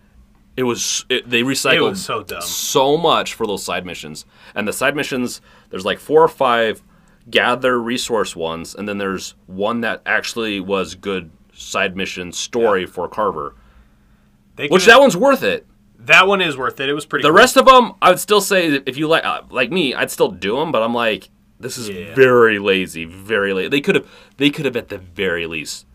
It was it, they recycled It was so dumb. so much for those side missions. And the side missions, there's like four or five gather resource ones, and then there's one that actually was good side mission story for Carver. They Which that one's worth it. That one is worth it. It was pretty. The cool. rest of them, I would still say if you like uh, like me, I'd still do them. But I'm like, this is Yeah. very lazy, very lazy. They could have they could have at the very least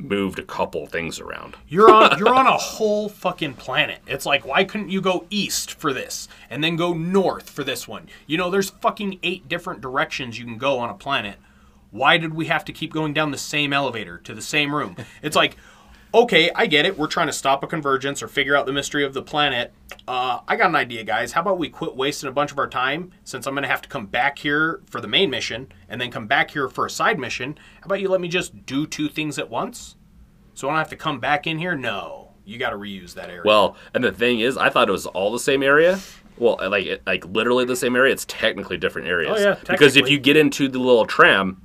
moved a couple things around. You're on you're on a whole fucking planet. It's like why couldn't you go east for this and then go north for this one? You know, there's fucking eight different directions you can go on a planet. Why did we have to keep going down the same elevator to the same room? It's like okay, I get it. We're trying to stop a convergence or figure out the mystery of the planet. Uh, I got an idea, guys. How about we quit wasting a bunch of our time since I'm going to have to come back here for the main mission and then come back here for a side mission? How about you let me just do two things at once? So I don't have to come back in here? No. You got to reuse that area. Well, and the thing is, I thought it was all the same area. Well, like like literally the same area. It's technically different areas. Oh, yeah, Because if you get into the little tram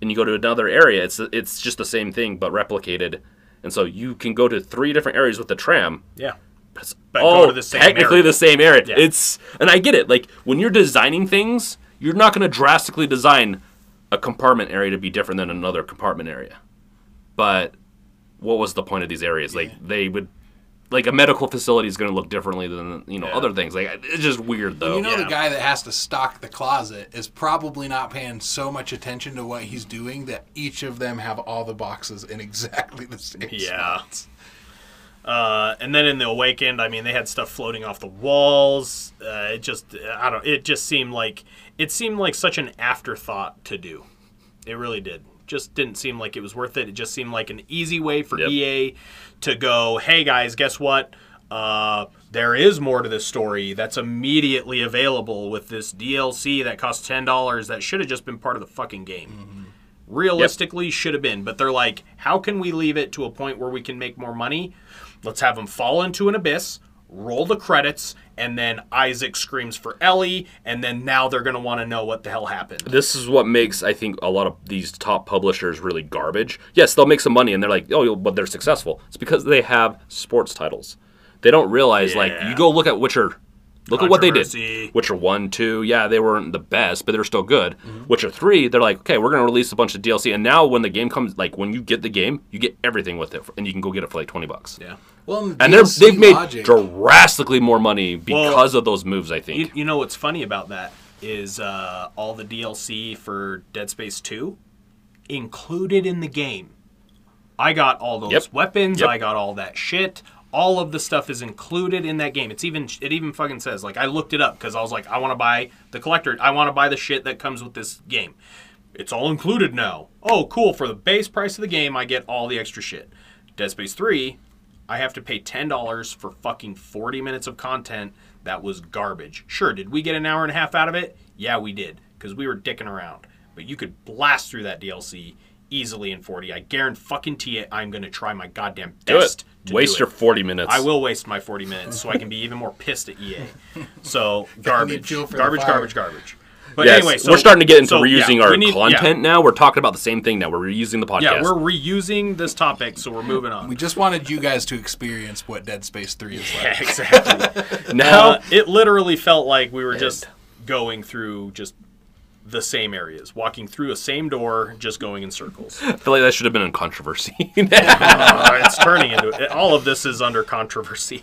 and you go to another area, it's it's just the same thing but replicated. And so you can go to three different areas with the tram. yeah. But it's But go all to the same technically area. the same area. Yeah. It's and I get it. Like when you're designing things, you're not going to drastically design a compartment area to be different than another compartment area. But what was the point of these areas? Like they would like a medical facility is going to look differently than you know Yeah. other things. Like it's just weird though. You know, Yeah. the guy that has to stock the closet is probably not paying so much attention to what he's doing that each of them have all the boxes in exactly the same Yeah. spots. Uh, and then in the awakened, I mean, they had stuff floating off the walls. Uh, it just, I don't. It just seemed like it seemed like such an afterthought to do. It really did. Just didn't seem like it was worth it. It just seemed like an easy way for Yep. EA to go, "Hey guys, guess what? Uh, there is more to this story that's immediately available with this DLC that costs ten dollars. That should have just been part of the fucking game." realistically should have been. But they're like, how can we leave it to a point where we can make more money? Let's have them fall into an abyss, roll the credits, and then Isaac screams for Ellie, and then now they're going to want to know what the hell happened. this is what makes I think a lot of these top publishers really garbage. Yes, they'll make some money and they're like, oh, but they're successful. It's because they have sports titles. They don't realize like you go look at Witcher. Look at what they did. Witcher one, two, yeah, they weren't the best, but they were still good. Mm-hmm. Witcher three, they're like, okay, we're gonna release a bunch of DLC, and now when the game comes, like when you get the game, you get everything with it, and you can go get it for like twenty bucks. Yeah. Well, and, the And they're, they've made logic, drastically more money Well, because of those moves. I think. You, you know what's funny about that is uh, all the DLC for Dead Space 2 included in the game. I got all those Yep. weapons. Yep. I got all that shit. All of the stuff is included in that game. It's even it even fucking says like I looked it up because I was like I want to buy the collector. I want to buy the shit that comes with this game. It's all included now. Oh, cool! For the base price of the game, I get all the extra shit. Dead Space 3, I have to pay ten dollars for fucking forty minutes of content that was garbage. Sure, did we get an hour and a half out of it? Yeah, we did, because we were dicking around. But you could blast through that DLC easily in forty. I guarantee fucking it. I'm gonna try my goddamn best. Do it. to Waste do your it. forty minutes. I will waste my 40 minutes so I can be even more pissed at EA. So garbage, fuel for the garbage, garbage, garbage. But Yes, anyway, so we're starting to get into so, yeah, reusing our we need- yeah. content now. We're talking about the same thing now. We're reusing the podcast. Yeah, we're reusing this topic, so we're moving on. We just wanted you guys to experience what Dead Space 3 is like. Yeah, exactly. now. Uh, it literally felt like we were just going through just the same areas, walking through a same door, just going in circles. I feel like that should have been in controversy. Uh, it's turning into it. All of this is under controversy.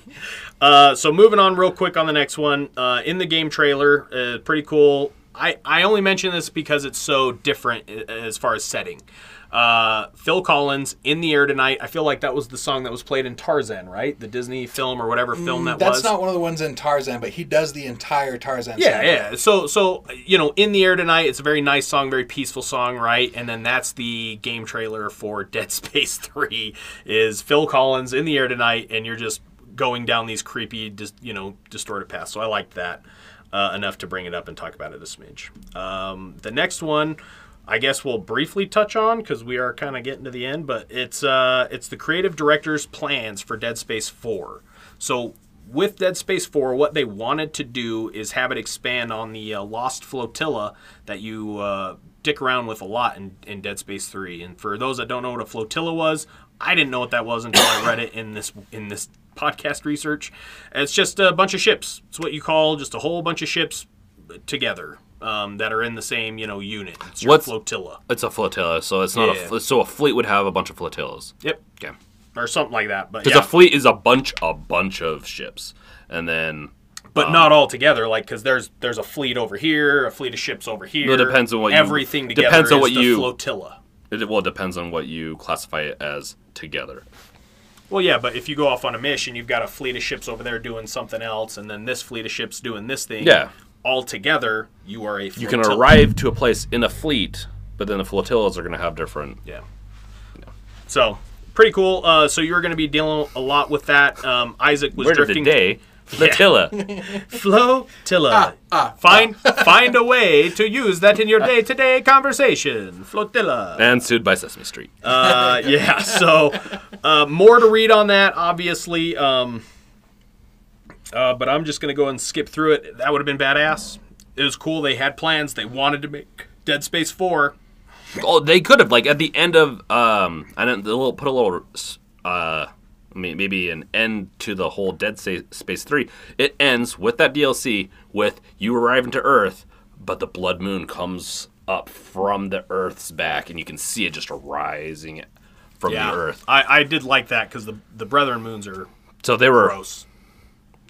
Uh, so moving on real quick on the next one. Uh, in the game trailer, uh, pretty cool. I, I only mention this because it's so different as far as setting. Uh, Phil Collins, In the Air Tonight. I feel like that was the song that was played in Tarzan, right? The Disney film or whatever film that Mm, That's was. not one of the ones in Tarzan, but he does the entire Tarzan. Yeah, soundtrack. yeah. So, so you know, in the air tonight, it's a very nice song, very peaceful song, right? And then that's the game trailer for Dead Space Three. Is Phil Collins in the air tonight, and you're just going down these creepy, dis, you know, distorted paths. So I liked that uh, enough to bring it up and talk about it a smidge. Um, the next one. I guess we'll briefly touch on because we are kind of getting to the end, but it's uh, it's the creative director's plans for Dead Space 4. So with Dead Space 4, what they wanted to do is have it expand on the uh, Lost Flotilla that you uh, dick around with a lot in, in Dead Space 3. And for those that don't know what a flotilla was, I didn't know what that was until I read it in this in this podcast research. It's just a bunch of ships. It's what you call just a whole bunch of ships together um, that are in the same you know unit. It's your What's- flotilla. it's a flotilla, so it's not Yeah. a so a fleet would have a bunch of flotillas. Yep, Okay. or something like that. But Because yeah. a fleet is a bunch a bunch of ships, and then but not all together. Like because there's there's a fleet over here, a fleet of ships over here. It depends on what you- everything together depends on is what you- flotilla. It, well, it depends on what you classify it as together. Well, yeah, but if you go off on a mission, you've got a fleet of ships over there doing something else, and then this fleet of ships doing this thing. Yeah. All together, you are a. You can flotilla. arrive to a place in a fleet, but then the flotillas are going to have different. Yeah. So pretty cool. Uh, so you're going to be dealing a lot with that. Um, Isaac was of drifting. the day, flotilla. Flotilla. ah, find find a way to use that in your day to day conversation. Flotilla. and sued by Sesame Street. Uh, yeah. So uh, more to read on that, obviously. Um, uh, but I'm just gonna go and skip through it. That would have been badass. It was cool. They had plans. They wanted to make Dead Space Four. Oh, they could have like at the end of um, I don't they'll put a little uh, I mean, maybe an end to the whole Dead Space Three. It ends with that DLC with you arriving to Earth, but the Blood Moon comes up from the Earth's back, and you can see it just rising from the Earth. I, I did like that because the the Brethren Moons are So they were gross.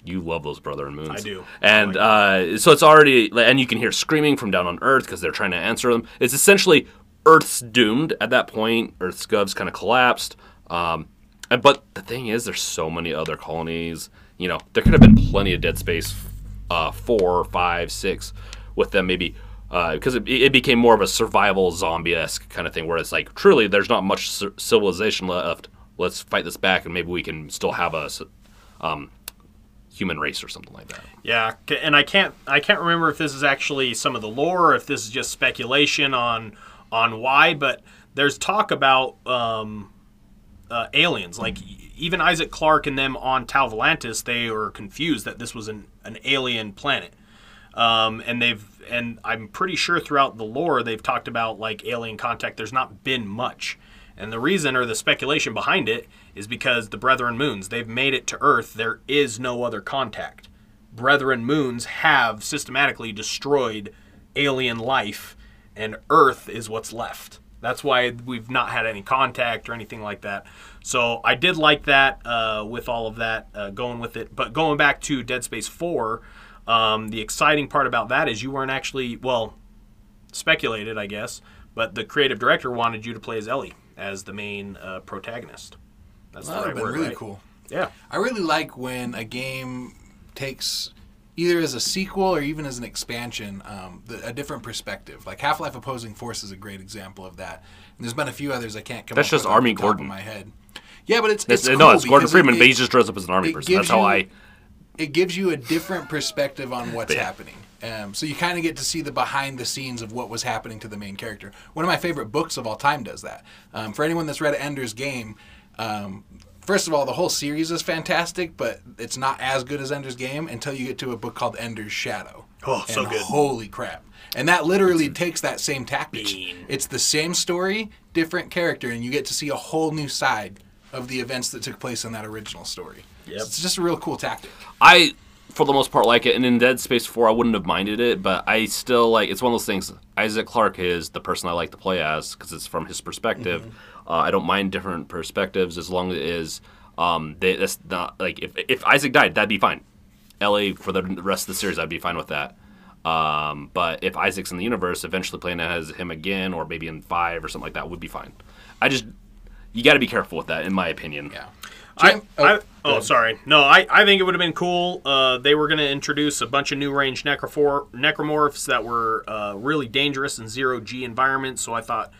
you love those Brethren moons. I do. And uh, so it's already, and you can hear screaming from down on Earth because they're trying to answer them. It's essentially Earth's doomed at that point. Earth's gov's kind of collapsed. Um, and, but the thing is, there's so many other colonies. You know, there could have been plenty of Dead Space uh, four, five, six with them maybe. Because it, it became more of a survival zombie esque kind of thing, where it's like truly there's not much civilization left. Let's fight this back, and maybe we can still have a um, human race or something like that. Yeah, and I can't I can't remember if this is actually some of the lore or if this is just speculation on on why, but there's talk about um, uh, aliens. Like even Isaac Clarke and them on Volantis, they were confused that this was an, an alien planet. Um, and they've and I'm pretty sure throughout the lore they've talked about like alien contact. There's not been much, and the reason or the speculation behind it is because the Brethren moons they've made it to Earth. There is no other contact. Brethren moons have systematically destroyed alien life, and Earth is what's left. That's why we've not had any contact or anything like that. So I did like that uh, with all of that uh, going with it. But going back to Dead Space 4, um, the exciting part about that is you weren't actually, well, speculated, I guess, but the creative director wanted you to play as Ellie as the main uh, protagonist. That's That the right word, really right? cool. Yeah. I really like when a game takes either as a sequel or even as an expansion um, the, a different perspective. Like Half Life Opposing Force is a great example of that. And there's been a few others I can't come. That's up just Army the top of Gordon. my head. Yeah, but it's It's, it's no, it's Gordon Freeman, it, but he it, just dressed up as an army person. That's how you- I. it gives you a different perspective on what's Yeah. happening. Um, so you kind of get to see the behind the scenes of what was happening to the main character. One of my favorite books of all time does that. Um, for anyone that's read Ender's Game, um, first of all, the whole series is fantastic, but it's not as good as Ender's Game until you get to a book called Ender's Shadow. Oh, so good. Holy crap! And that literally takes that same tactic. Bean. It's the same story, different character, and you get to see a whole new side of the events that took place in that original story. Yep. It's just a real cool tactic. I, for the most part, like it. And in Dead Space 4, I wouldn't have minded it, but I still like it's one of those things. Isaac Clarke is the person I like to play as because it's from his perspective. Mm-hmm. Uh, I don't mind different perspectives as long as. Um, they, that's not like if if Isaac died, that'd be fine. Ellie for the rest of the series, I'd be fine with that. Um, but if Isaac's in the universe, eventually playing as him again, or maybe in five or something like that, would be fine. I just you got to be careful with that, in my opinion. Yeah. I, I, go oh, sorry. No, I, I think it would have been cool. Uh, they were going to introduce a bunch of new range necrofor- necromorphs that were uh, really dangerous in zero G environments. So I thought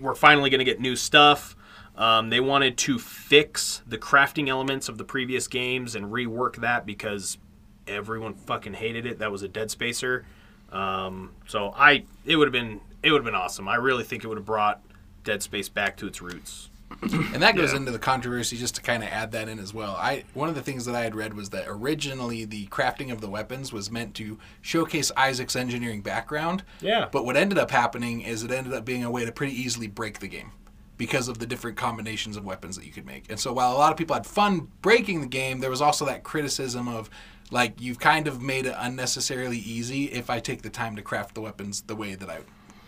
we're finally going to get new stuff. Um, they wanted to fix the crafting elements of the previous games and rework that because everyone fucking hated it. That was a dead spacer. Um, so I, it would have been, it would have been awesome. I really think it would have brought Dead Space back to its roots. And that goes Yeah. into the controversy just to kind of add that in as well. I one of the things that I had read was that originally the crafting of the weapons was meant to showcase Isaac's engineering background. Yeah. But what ended up happening is it ended up being a way to pretty easily break the game because of the different combinations of weapons that you could make. And so while a lot of people had fun breaking the game, there was also that criticism of like you've kind of made it unnecessarily easy if I take the time to craft the weapons the way that I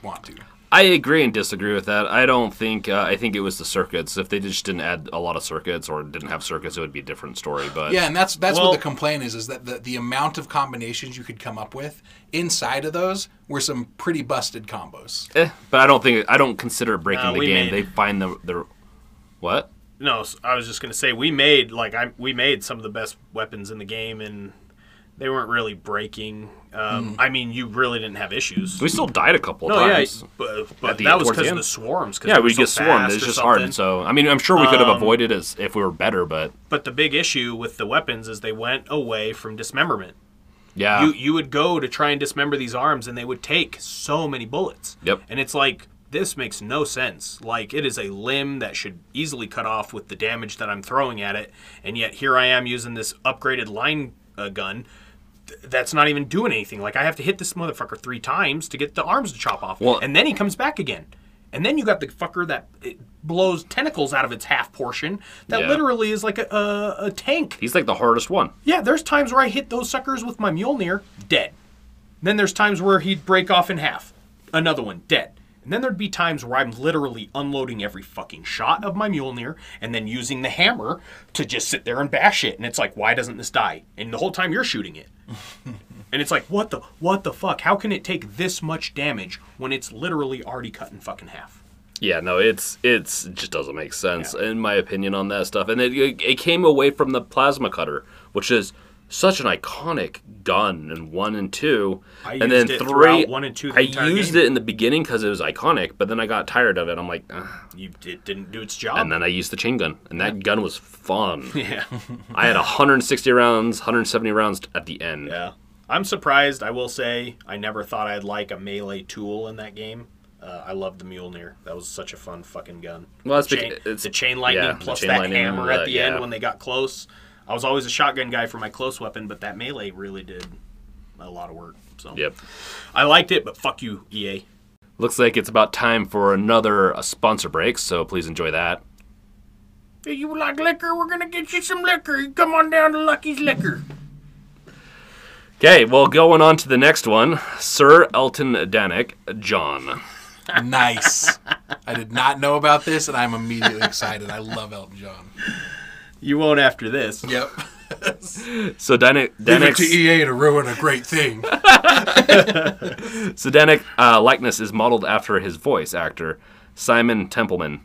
want to. I agree and disagree with that. I don't think. Uh, I think it was the circuits. If they just didn't add a lot of circuits or didn't have circuits, it would be a different story. But Yeah, and that's that's Well- what the complaint is: is that the, the amount of combinations you could come up with inside of those were some pretty busted combos. eh, but I don't think I don't consider breaking No, the game. made- They find the the what? No, I was just gonna say we made like I we made some of the best weapons in the game, and they weren't really breaking. Um, I mean, you really didn't have issues. We still died a couple of no, yeah, times. but, but the- that was because of the swarms. Yeah, we so get swarmed. It's just hard. something. So I mean, I'm sure we could have Um, avoided it if we were better, but But the big issue with the weapons is they went away from dismemberment. yeah, you you would go to try and dismember these arms, and they would take so many bullets. Yep. And it's like this makes no sense. Like it is a limb that should easily cut off with the damage that I'm throwing at it, and yet here I am using this upgraded line uh, gun. Th- That's not even doing anything. Like I have to hit this motherfucker three times to get the arms to chop off, Well- and then he comes back again. And then you got the fucker that it blows tentacles out of its half portion. That Yeah. literally is like a, a, a tank. he's like the hardest one. Yeah, there's times where I hit those suckers with my Mjolnir, dead. Then there's times where he'd break off in half. Another one, dead. And then there'd be times where I'm literally unloading every fucking shot of my Mjolnir and then using the hammer to just sit there and bash it. And it's like, why doesn't this die? And the whole time you're shooting it. and it's like, what the what the fuck? How can it take this much damage when it's literally already cut in fucking half? Yeah, no, it's it's it just doesn't make sense Yeah. in my opinion on that stuff. And it, it it came away from the plasma cutter, which is such an iconic gun in one and two, I and then three. one and two the I used game. it in the beginning because it was iconic, but then I got tired of it. I'm like, "Ugh." You it didn't do its job. and then I used the chain gun, and that gun was fun. yeah. I had 160 rounds, 170 rounds at the end. Yeah. I'm surprised, I will say. I never thought I'd like a melee tool in that game. Uh, I loved the Mjolnir. That was such a fun fucking gun. Well, that's chain, bec- it's- the chain lightning yeah, the plus chain that lightning, hammer uh, at the yeah. end when they got close. I was always a shotgun guy for my close weapon, but that melee really did a lot of work. So Yep. I liked it, but fuck you, EA. Looks like it's about time for another uh, sponsor break, so please enjoy that. Hey, you like liquor? We're gonna get you some liquor. You come on down to Lucky's Liquor. Okay, well, going on to the next one, Sir Elton Danik, John. nice. I did not know about this, and I'm immediately excited. I love Elton John. You won't after this. Yep. So Danik, Leave it to Danik's, EA to ruin a great thing. so Danik uh, likeness is modeled after his voice actor, Simon Templeman.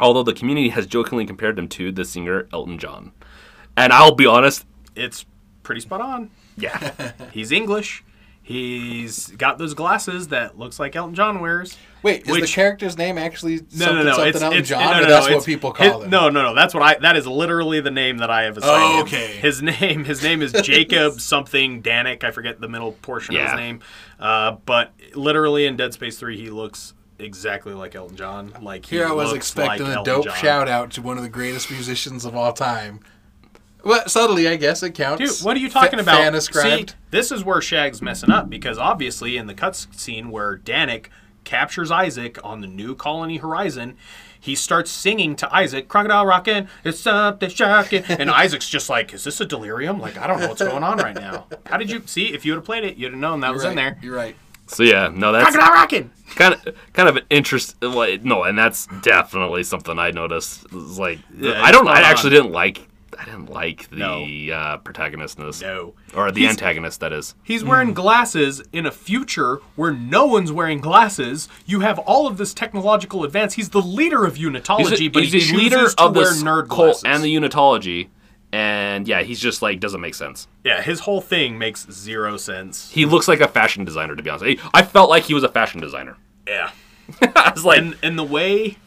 Although the community has jokingly compared him to the singer Elton John. And I'll be honest, It's pretty spot on. yeah. He's English. He's got those glasses that looks like Elton John wears. Wait, is the character's name actually something, No, no, no. something It's, Elton it's John, no, no, or no, that's what it's- people his- call him? No, no, no. That's what I. That is literally the name that I have assigned. Oh, him. okay. His name. His name is Jacob something Danik. I forget the middle portion of his name. Uh, but literally in Dead Space Three, he looks exactly like Elton John. Like he Here I was expecting like a Elton dope John. shout out to one of the greatest musicians of all time. Well, subtly, I guess it counts. Dude, what are you talking Fa- about? See, this is where Shag's messing up because obviously in the cutscene where Danik captures Isaac on the new colony horizon, he starts singing to Isaac, "Crocodile Rockin', it's something shocking," and Isaac's just like, "Is this a delirium? Like I don't know what's going on right now." How did you see? If you would have played it, you'd have known that was You're in right, there. You're right. So yeah, no, that's Crocodile Rockin'. kind of kind of an interest. Well, no, and that's definitely something I noticed. It's like Yeah, I don't. it's I spot actually didn't like. I didn't like No. the uh, protagonist in this, No. or the He's- antagonist. That is. He's wearing glasses in a future where no one's wearing glasses. You have all of this technological advance. He's the leader of unitology, He's, a, but he's he a chooses leader to of wear this nerd cult glasses. and the unitology, and yeah, he's just like doesn't make sense. Yeah, his whole thing makes zero sense. He looks like a fashion designer, to be honest. I I felt like he was a fashion designer. Yeah. I was like, And and the way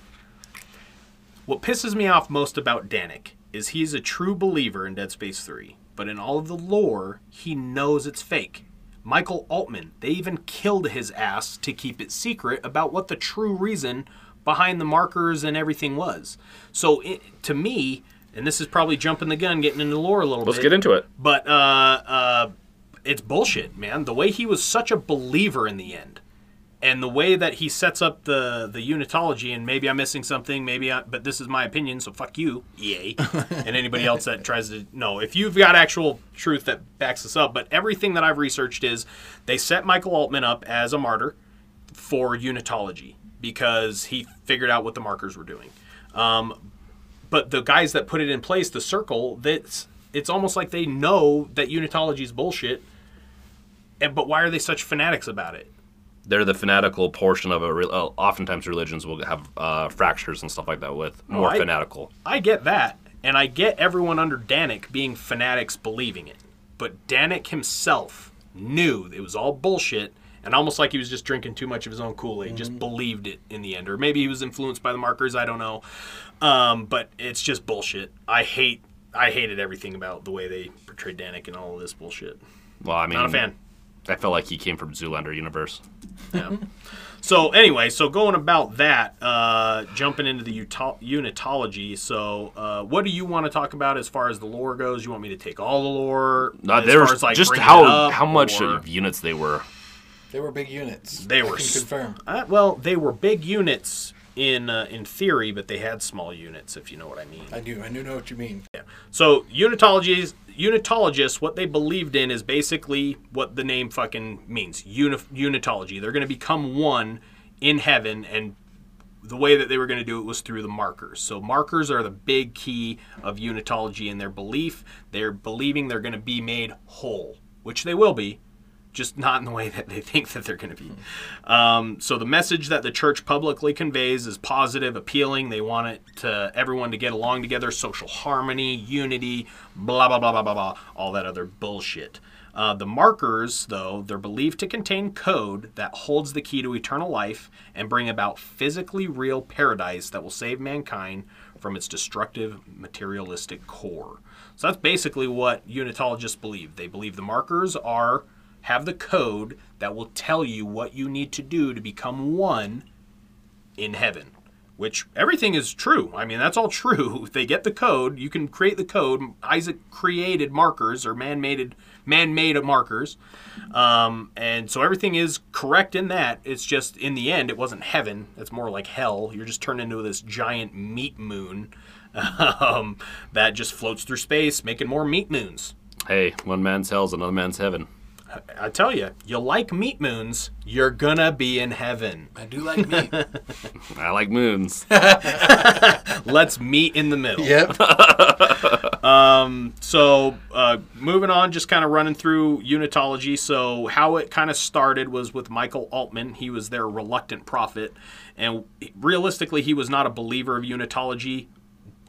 what pisses me off most about Danik is he's a true believer in Dead Space 3, but in all of the lore, he knows it's fake. Michael Altman, they even killed his ass to keep it secret about what the true reason behind the markers and everything was. So it, to me, and this is probably jumping the gun, getting into lore a little bit. let's get into it. But uh, uh, it's bullshit, man. The way he was such a believer in the end, and the way that he sets up the the unitology, and maybe I'm missing something, maybe, I, but this is my opinion, so fuck you, yay and anybody else that tries to no. If you've got actual truth that backs this up, but everything that I've researched is they set Michael Altman up as a martyr. for unitology because he figured out what the markers were doing. Um, but the guys that put it in place, the circle, that's it's almost like they know that unitology is bullshit. And but why are they such fanatics about it? They're the fanatical portion of it. Re- uh, oftentimes, religions will have uh, fractures and stuff like that with more I- fanatical. I get that, and I get everyone under Danik being fanatics believing it. But Danik himself knew it was all bullshit, and almost like he was just drinking too much of his own Kool Aid, just believed it in the end. Or maybe he was influenced by the markers, I don't know. Um, but it's just bullshit. I hate, I hated everything about the way they portrayed Danik and all of this bullshit. Well, I mean, Not a fan. I felt like he came from Zoolander universe. Yeah. so anyway, so going about that, uh, jumping into the uto- unitology. So, uh, what do you want to talk about as far as the lore goes? You want me to take all the lore? Uh, as there's far as, like, just how up, how much or- of units they were. They were big units. They I were can confirm. Uh, well, they were big units in uh, in theory, but they had small units, if you know what I mean. I do. I do know what you mean. Yeah. So unitologies, unitologists, what they believed in is basically what the name fucking means. Uni- unitology. They're going to become one in heaven, and the way that they were going to do it was through the markers. So markers are the big key of unitology in their belief. They're believing they're going to be made whole, which they will be. Just not in the way that they think that they're going to be. Um, so the message that the church publicly conveys is positive, appealing. They want it to everyone to get along together, social harmony, unity, blah blah blah blah blah blah, all that other bullshit. Uh, the markers, though, they're believed to contain code that holds the key to eternal life and bring about physically real paradise that will save mankind from its destructive materialistic core. So that's basically what unitologists believe. They believe the markers are have the code that will tell you what you need to do to become one in heaven. Which everything is true. I mean, that's all true. They get the code, you can create the code. Isaac created markers or man-made man-made markers, um, and so everything is correct in that. It's just in the end, it wasn't heaven. It's more like hell. You're just turned into this giant meat moon um, that just floats through space, making more meat moons. Hey, one man's hell's another man's heaven. I tell you, you like meat moons, you're gonna be in heaven. I do like meat. I like moons. Let's meet in the middle. yep. So, uh, moving on, just kind of running through unitology. So, how it kind of started was with Michael Altman. He was their reluctant prophet, and realistically, he was not a believer of unitology,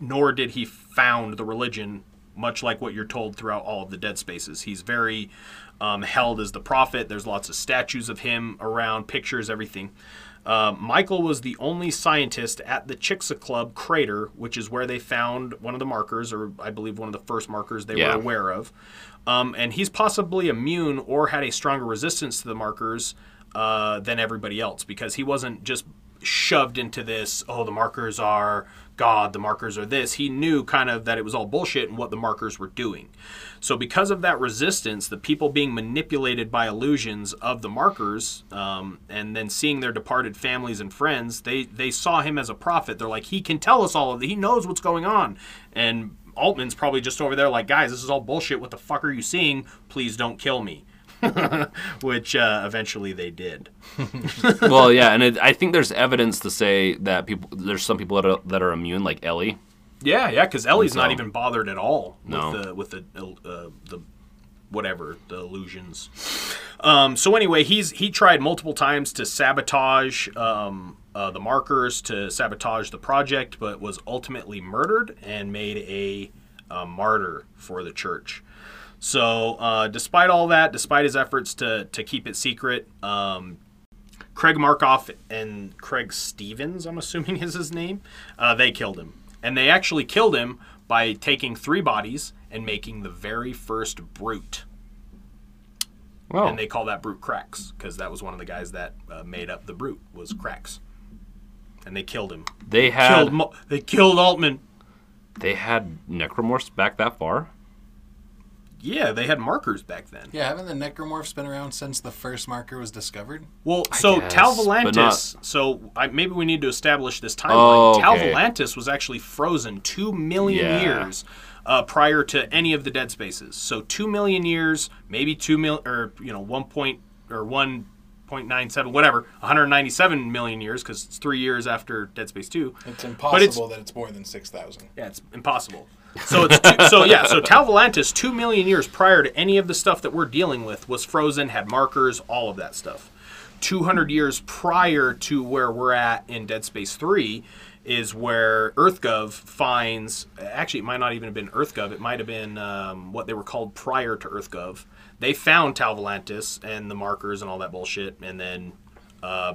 nor did he found the religion. Much like what you're told throughout all of the Dead Spaces, he's very um, held as the prophet. There's lots of statues of him around, pictures, everything. Uh, Michael was the only scientist at the Chicxulub crater, which is where they found one of the markers, or I believe one of the first markers they Yeah. were aware of. Um, and he's possibly immune or had a stronger resistance to the markers uh, than everybody else because he wasn't just shoved into this, oh, the markers are God, the markers are this. He knew kind of that it was all bullshit and what the markers were doing. So, because of that resistance, the people being manipulated by illusions of the markers, um, and then seeing their departed families and friends, they they saw him as a prophet. They're like, he can tell us all of it. He knows what's going on. And Altman's probably just over there like, guys, this is all bullshit. What the fuck are you seeing? Please don't kill me. Which uh, eventually they did. well, yeah, and it, I think there's evidence to say that people there's some people that are, that are immune, like Ellie. Yeah, yeah, because Ellie's so- not even bothered at all No. with the with the uh, the whatever the illusions. Um, so anyway, he's he tried multiple times to sabotage um, uh, the markers, to sabotage the project, but was ultimately murdered and made a, uh martyr for the church. So uh, despite all that, despite his efforts to to keep it secret, um, Craig Markoff and Craig Stevens, I'm assuming is his name, uh, they killed him. And they actually killed him by taking three bodies and making the very first brute. Well, And they call that brute Cracks because that was one of the guys that uh, made up the brute was Cracks. And they killed him. they had killed, they killed Altman. they had necromorphs back that far. Yeah, they had markers back then. Yeah, haven't the necromorphs been around since the first marker was discovered? Well, so guess, Tau but Volantis. So I, maybe we need to establish this timeline. Oh, Tau okay. Volantis was actually frozen two million Yeah. years uh, prior to any of the Dead Spaces. So two million years, maybe two mil or you know one point or one 0.97, whatever, 197 million years because it's three years after Dead Space 2. It's But impossible that it's more than 6,000. Yeah, it's impossible. So it's two, so yeah. So Tau Volantis, two million years prior to any of the stuff that we're dealing with, was frozen, had markers, all of that stuff. Two hundred years prior to where we're at in Dead Space Three is where EarthGov finds. Actually, it might not even have been EarthGov. It might have been um, what they were called prior to EarthGov. They found Tau Volantis and the markers and all that bullshit, and then uh,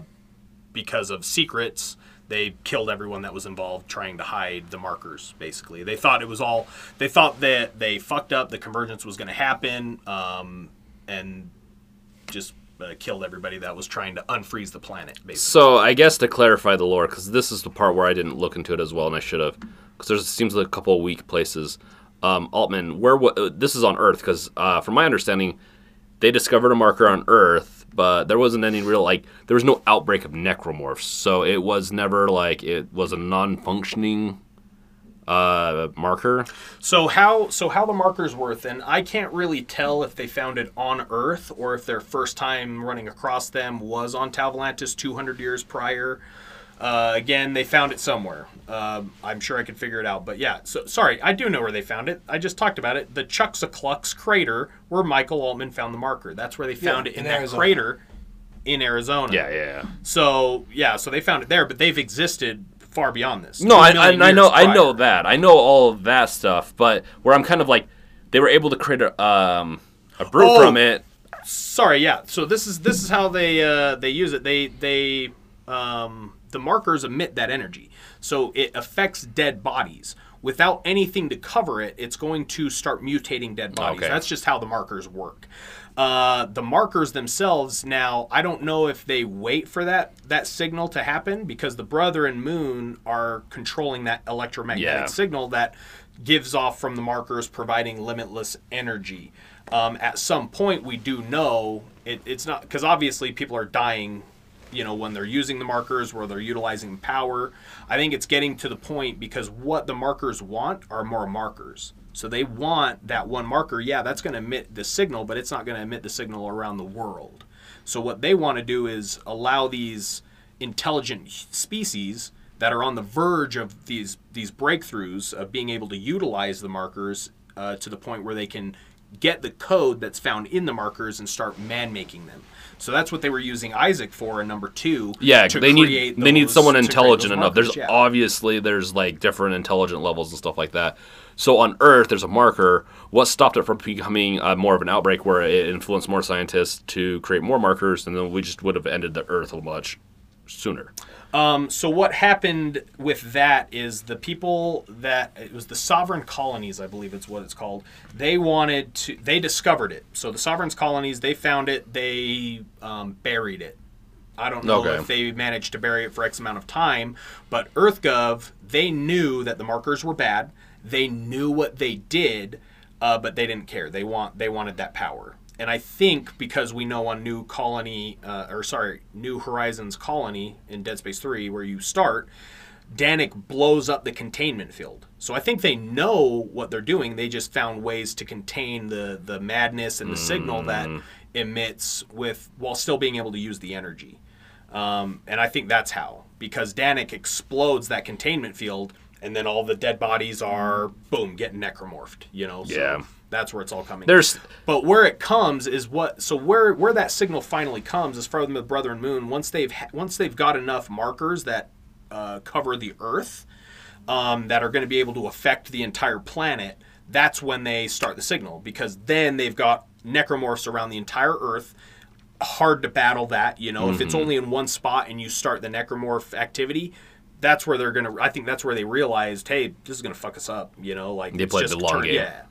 because of secrets, they killed everyone that was involved trying to hide the markers. Basically, they thought it was all. They thought that they fucked up. The convergence was going to happen, um, and just uh, killed everybody that was trying to unfreeze the planet. Basically, So I guess to clarify the lore, because this is the part where I didn't look into it as well, and I should have, because there seems like a couple of weak places. Um, Altman, where uh, this is on Earth, because uh, from my understanding, they discovered a marker on Earth, but there wasn't any real like there was no outbreak of necromorphs, so it was never like it was a non-functioning uh, marker. So how so how the markers work? And I can't really tell if they found it on Earth or if their first time running across them was on Tau Volantis 200 years prior. Uh, again, they found it somewhere. Uh, I'm sure I could figure it out. But yeah, so sorry, I do know where they found it. I just talked about it. The Chicxulub crater, where Michael Altman found the marker. That's where they found Yeah, it in, in that Arizona. crater in Arizona. Yeah, yeah. yeah. So yeah, so they found it there, but they've existed far beyond this. No, I, I, I know years I know that. I know all of that stuff, but where I'm kind of like they were able to create a um a brew Oh. from it. sorry yeah so this is this is how they uh, they use it they they um, the markers emit that energy. So it affects dead bodies. Without anything to cover it it's going to start mutating dead bodies. Okay. that's just how the markers work. Uh, the markers themselves now i don't know if they wait for that that signal to happen because the Brethren moon are controlling that electromagnetic Yeah. signal that gives off from the markers providing limitless energy. Um, at some point we do know it, it's not because obviously people are dying you know when they're using the markers where they're utilizing power. I think it's getting to the point because what the markers want are more markers. So they want that one marker. Yeah that's going to emit the signal but it's not going to emit the signal around the world. So what they want to do is allow these intelligent species that are on the verge of these these breakthroughs of being able to utilize the markers uh, to the point where they can get the code that's found in the markers and start man making them. So that's what they were using Isaac for in number two. Yeah, to they create need they need someone intelligent those enough. markers, There's yeah. obviously there's like different intelligent levels and stuff like that. So on Earth, there's a marker. What stopped it from becoming uh, more of an outbreak, where it influenced more scientists to create more markers, and then we just would have ended the Earth much sooner. Um, so what happened with that is the people that it was the sovereign colonies, I believe it's what it's called. They wanted to. They discovered it. So the sovereign colonies, they found it. They um, buried it. I don't know Okay. if they managed to bury it for X amount of time, but EarthGov, they knew that the markers were bad. They knew what they did, uh, but they didn't care. They want they wanted that power. And I think because we know on New Colony, uh, or sorry, New Horizons Colony in Dead Space 3, where you start, Danik blows up the containment field. So I think they know what they're doing. They just found ways to contain the the madness and the signal that emits with while still being able to use the energy. Um, and I think that's how because Danik explodes that containment field, and then all the dead bodies are boom getting necromorphed. You know, so Yeah. That's where it's all coming. There's But where it comes is what. So where where that signal finally comes is from the Brethren Moon. Once they've ha- once they've got enough markers that uh, cover the Earth, um, that are going to be able to affect the entire planet. That's when they start the signal because then they've got necromorphs around the entire Earth. Hard to battle that, you know. If it's only in one spot and you start the necromorph activity, that's where they're gonna. I think that's where they realized, hey, this is gonna fuck us up, you know. Like They played the long game. Yeah.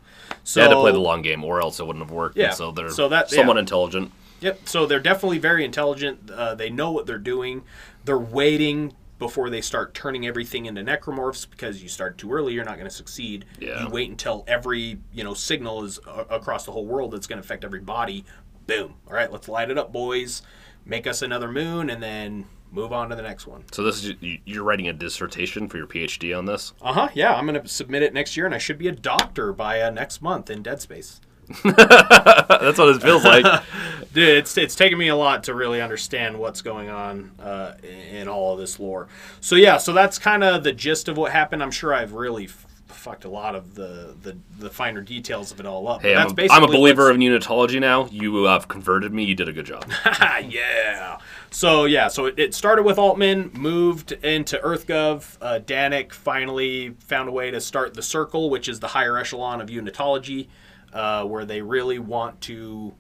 So they had to play the long game, or else it wouldn't have worked. Yeah, And so they're so that- somewhat yeah. intelligent. Yep. So they're definitely very intelligent. Uh, they know what they're doing. They're waiting before they start turning everything into necromorphs because you start too early, you're not going to succeed. Yeah. You wait until every you know signal is uh, across the whole world that's going to affect every body. Boom. All right, let's light it up, boys. Make us another moon, and then move on to the next one. So this is you- you're writing a dissertation for your PhD on this. Uh huh. Yeah, I'm going to submit it next year, and I should be a doctor by uh, next month in Dead Space. That's what it feels like. Dude, it's it's taken me a lot to really understand what's going on uh, in all of this lore. So yeah, so that's kind of the gist of what happened. I'm sure I've really f- fucked a lot of the, the the finer details of it all up. Hey, I'm a, I'm a believer of unitology now. You have converted me. You did a good job. yeah. So yeah, so it, it started with Altman, moved into EarthGov. Uh, Danik finally found a way to start the Circle, which is the higher echelon of Unitology, uh, where they really want to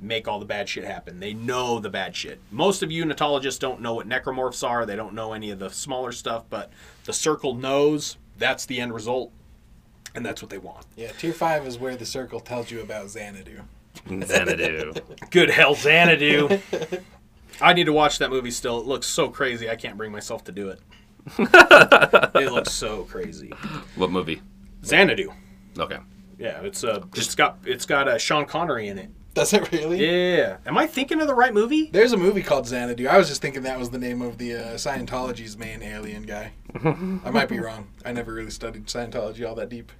make all the bad shit happen. They know the bad shit. Most of Unitologists don't know what necromorphs are. They don't know any of the smaller stuff, but the Circle knows that's the end result, and that's what they want. Yeah, tier five is where the circle tells you about Xanadu. Xanadu. Good hell, Xanadu. I need to watch that movie still. It looks so crazy. I can't bring myself to do it. it looks so crazy. What movie? Xanadu. Okay. Yeah, it's uh, it's got it's got uh, Sean Connery in it. Does it really? Yeah. Am I thinking of the right movie? There's a movie called Xanadu. I was just thinking that was the name of the uh, Scientology's main alien guy. I might be wrong. I never really studied Scientology all that deep.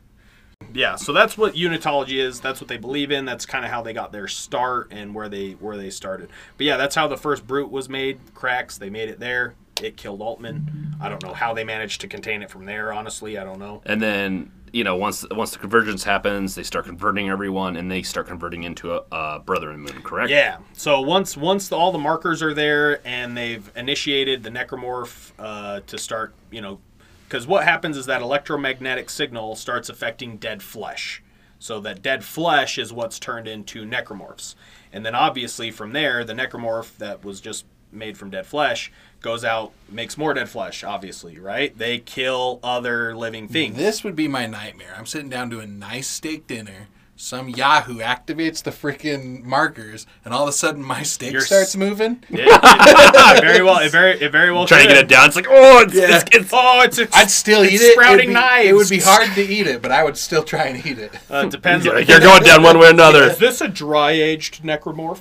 Yeah. So that's what Unitology is. That's what they believe in. That's kind of how they got their start and where they where they started. But yeah, that's how the first brute was made. Cracks. They made it there. It killed Altman. I don't know how they managed to contain it from there. Honestly, I don't know. And then you know once once the convergence happens, they start converting everyone, and they start converting into a, a Brethren moon. Correct? Yeah. So once once the, all the markers are there and they've initiated the necromorph uh, to start, you know, because what happens is that electromagnetic signal starts affecting dead flesh. So that dead flesh is what's turned into necromorphs, and then obviously from there, the necromorph that was just made from dead flesh goes out, makes more dead flesh. Obviously, right? They kill other living things. This would be my nightmare. I'm sitting down to a nice steak dinner. Some Yahoo activates the freaking markers, and all of a sudden my steak You're starts s- moving. It- it- very well. It very it very well. Trying to get it down. It's like oh, it's, Yeah. it's, it's Oh, it's, it's I'd still it's eat it. Sprouting It'd be- knives. It would be hard to eat it, but I would still try and eat it. Uh, it depends. you're going down one way or another. Is this a dry aged necromorph?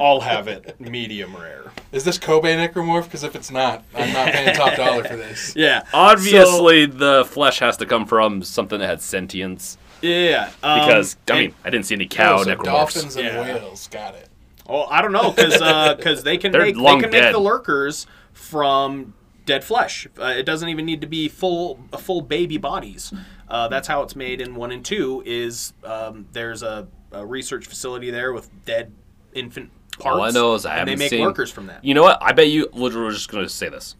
I'll have it medium rare. Is this Kobe necromorph? Because if it's not, I'm not paying top dollar for this. Yeah. Obviously, the flesh has to come from something that had sentience. So, yeah. um, Because I mean, I didn't see any cow Oh, so necromorphs. dolphins and Yeah. whales. Got it. oh, I don't know because they can They're make they can dead. make the lurkers from dead flesh. Uh, it doesn't even need to be full full baby bodies. Uh, that's how it's made in one and two. Is um, there's a, a research facility there with dead infant parts. All I know is I and they haven't make seen- lurkers from that. You know what? I bet you. We're we're just going to say this.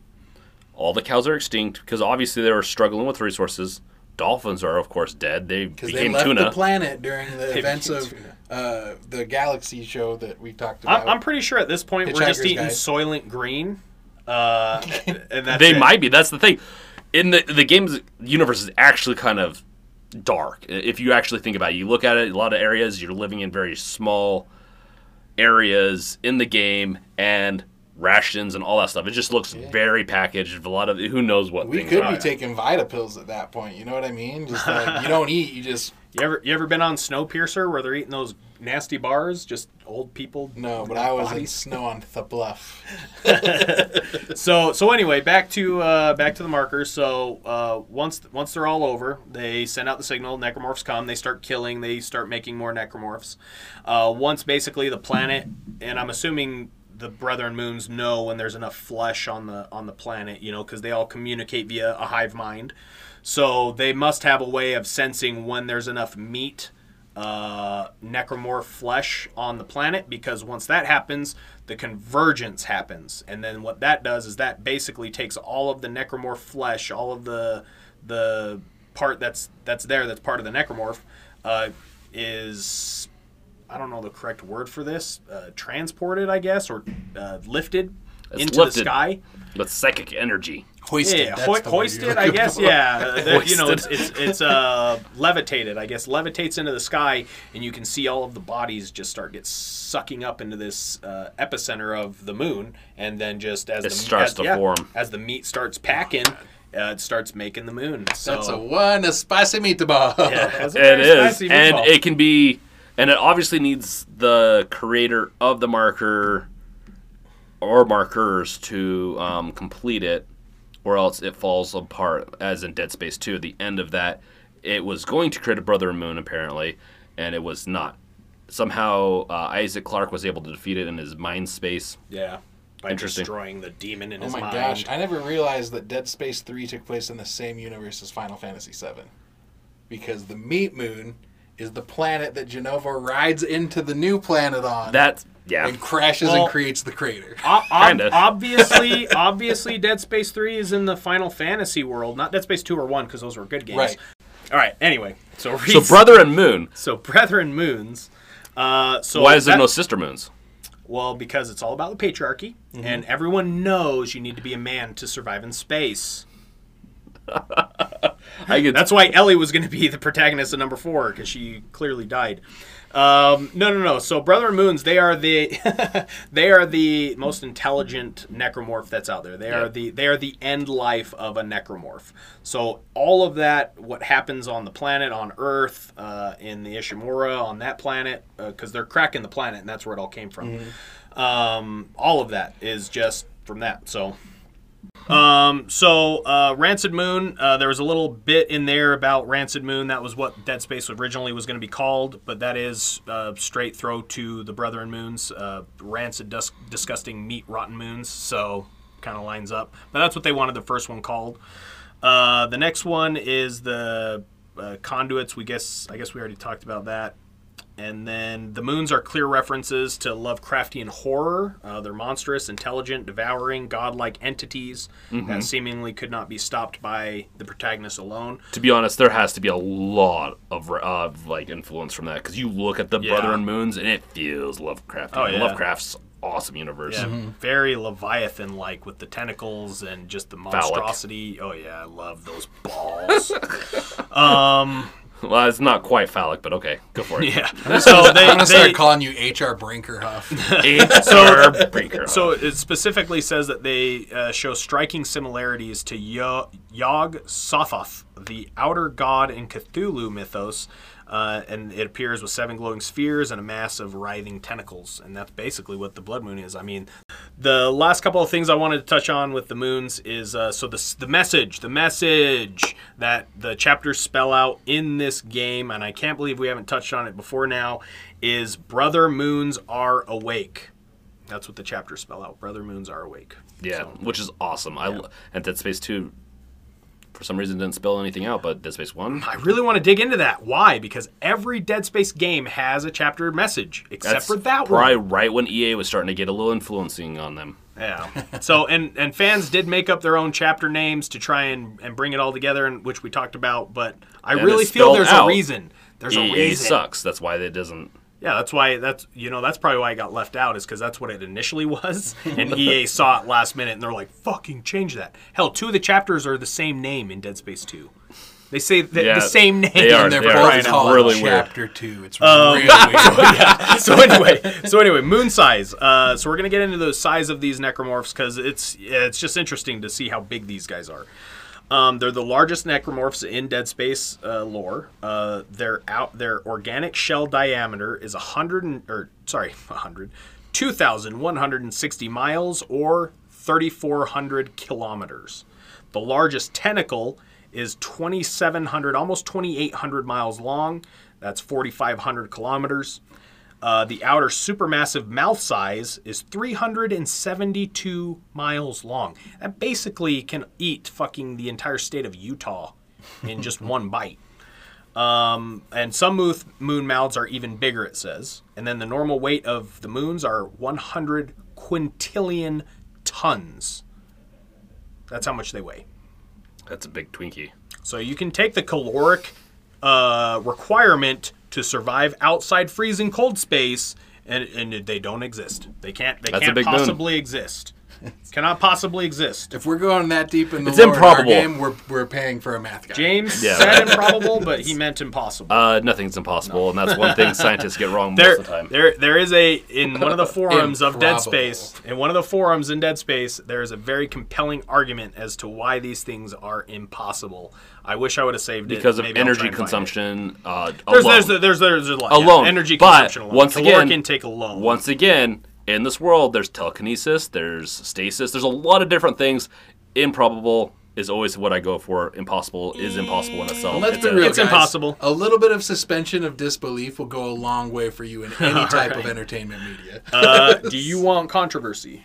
All the cows are extinct because obviously they were struggling with resources. Dolphins are, of course, dead. They Because they became left tuna. the planet during the events of uh, the Galaxy show that we talked about. I'm, I'm pretty sure at this point we're just eating Guide. Soylent Green. Uh, and that's they it. might be. That's the thing. In the the game's universe is actually kind of dark. If you actually think about it, you look at it. A lot of areas you're living in very small areas in the game, and rations and all that stuff. It just looks very packaged. A lot of who knows what we things could are. be taking Vita pills at that point. You know what I mean? Just like you don't eat, you just You ever you ever been on Snowpiercer where they're eating those nasty bars? Just old people. no. But I was in snow on the bluff. So so anyway, back to uh, back to the markers. So uh, once once they're all over, they send out the signal. Necromorphs come. They start killing. They start making more necromorphs. Uh, once basically the planet, and I'm assuming the Brethren moons know when there's enough flesh on the on the planet. You know, because they all communicate via a hive mind. So they must have a way of sensing when there's enough meat uh, necromorph flesh on the planet because once that happens, the convergence happens, and then what that does is that basically takes all of the necromorph flesh, all of the the part that's that's there that's part of the necromorph, uh, is I don't know the correct word for this, uh, transported I guess or uh, lifted It's into lifted. the sky. With psychic energy. Hoisted. Yeah, that's hoi- hoisted, I guess. for. Yeah, Uh, the- you know, it's it's, it's uh, levitated. I guess levitates into the sky, and you can see all of the bodies just start get sucking up into this uh, epicenter of the moon, and then just as It the starts as, to yeah, form. as the meat starts packing, uh, it starts making the moon. So That's a one a spicy meatball. yeah, it's a It very is, spicy and it can be, and it obviously needs the creator of the marker or markers to um, complete it, or else it falls apart. As in Dead Space Two, at the end of that, it was going to create a brother moon apparently, and it was not. Somehow uh, Isaac Clarke was able to defeat it in his mind space. Yeah. By Interesting. destroying the demon in Oh his my mind. gosh! I never realized that Dead Space Three took place in the same universe as Final Fantasy VII, because the Meat Moon is the planet that Jenova rides into the new planet on, That's yeah. and crashes Well- and creates the crater. O- ob- Kinda. obviously, obviously, Dead Space Three is in the Final Fantasy world, not Dead Space Two or One, because those were good games. Right. All right. Anyway, so So Brethren moon. so Brethren Moons. Uh, so Why is there that- no sister moons? Well, because it's all about the patriarchy, Mm-hmm. and everyone knows you need to be a man to survive in space. I get That's why Ellie was going to be the protagonist of number four because she clearly died. Um, no, no, no. So Brother Moons, they are the they are the most intelligent necromorph that's out there. They are the they are the end life of a necromorph. So all of that, what happens on the planet, on Earth, uh, in the Ishimura, on that planet, because they're cracking the planet, and that's where it all came from. Um, all of that is just from that. So um, so uh, Rancid Moon, uh, there was a little bit in there about Rancid Moon. That was what Dead Space originally was going to be called, but that is uh, straight throw to the Brethren Moons, uh, Rancid, dus- disgusting meat, rotten moons. So kind of lines up. But that's what they wanted the first one called. Uh, the next one is the uh, conduits. We guess I guess we already talked about that. And then the moons are clear references to Lovecraftian horror. Uh, they're monstrous, intelligent, devouring, godlike entities that seemingly could not be stopped by the protagonist alone. to be honest, there has to be a lot of uh, like influence from that because you look at the Yeah. Brethren moons and it feels Lovecraft. Oh, yeah. Lovecraft's awesome universe. Yeah, very Leviathan like with the tentacles and just the monstrosity. Oh yeah, I love those balls. um, Well, it's not quite phallic, but okay, go for it. yeah. So they, I'm gonna they start calling you HR Brinkerhoff. HR breaker. So it specifically says that they uh, show striking similarities to Yo- Yog Sothoth, the outer god in Cthulhu mythos, uh, and it appears with seven glowing spheres and a mass of writhing tentacles, and that's basically what the blood moon is. I mean, the last couple of things I wanted to touch on with the moons is uh, so the the message, the message that the chapters spell out in this game, and I can't believe we haven't touched on it before now, is brother moons are awake. That's what the chapters spell out. Brother moons are awake. yeah, So- which is awesome. I lo- and Dead Space Two, for some reason, didn't spell anything out, but Dead Space One. I really want to dig into that. Why? Because every Dead Space game has a chapter message, except That's for that probably one. right when EA was starting to get a little influencing on them. Yeah. So and and fans did make up their own chapter names to try and and bring it all together, and which we talked about. But I And really feel there's out. a reason. There's a reason. Sucks. That's why it doesn't. Yeah, that's why that's you know that's probably why I got left out is because that's what it initially was, and EA saw it last minute and they're like, "Fucking change that." Hell, two of the chapters are the same name in Dead Space Two. They say the, Yeah, the same name. they are- and they're they are both Right now. called really weird. Chapter Two. It's really weird. so anyway, so anyway, moon size. Uh, so we're gonna get into the size of these necromorphs because it's it's just interesting to see how big these guys are. Um, they're the largest necromorphs in Dead Space uh, lore. Uh, their out their organic shell diameter is a hundred and or sorry, a hundred, two thousand one hundred and sixty miles or thirty four hundred kilometers. The largest tentacle is 2,700, almost 2,800 miles long. That's 4,500 kilometers. Uh, the outer supermassive mouth size is 372 miles long. That basically can eat fucking the entire state of Utah in just one bite. Um, and some moon, moon mouths are even bigger, it says. And then the normal weight of the moons are 100 quintillion tons. That's how much they weigh. That's a big Twinkie. So you can take the caloric uh, requirement to survive outside freezing cold space, and, and they don't exist. They can't. They That's can't big moon. possibly exist. Cannot possibly exist. If we're going that deep in the It's lore our improbable. game, we're, we're paying for a math guy. James Yeah. said improbable, but he meant impossible. Uh, nothing's impossible, and that's one thing scientists get wrong most of the time. there, there is a in one of the forums of Dead Space. In one of the forums in Dead Space, there is a very compelling argument as to why these things are impossible. I wish I would have saved it because of Maybe I'll try energy and find it. consumption uh, There's, alone. there's, there's, there's, a lot. yeah, alone. energy but consumption alone. once Caloric again, intake alone. Once again, in this world, there's telekinesis, there's stasis, there's a lot of different things. Improbable, is always what I go for. Impossible is impossible in itself. Let's It's be a- real, It's guys. impossible. A little bit of suspension of disbelief will go a long way for you in any type of entertainment media. Uh, do you want controversy?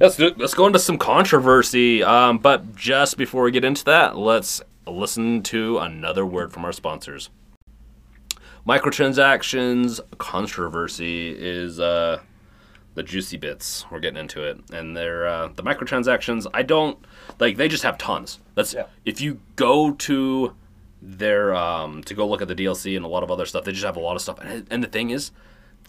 Let's do, let's go into some controversy. Um, but just before we get into that, let's listen to another word from our sponsors. Microtransactions controversy is uh, the juicy bits. We're getting into it, and they're uh, the microtransactions. I don't like. They just have tons. That's Yeah. if you go to their um, to go look at the DLC and a lot of other stuff. They just have a lot of stuff. And, and the thing is,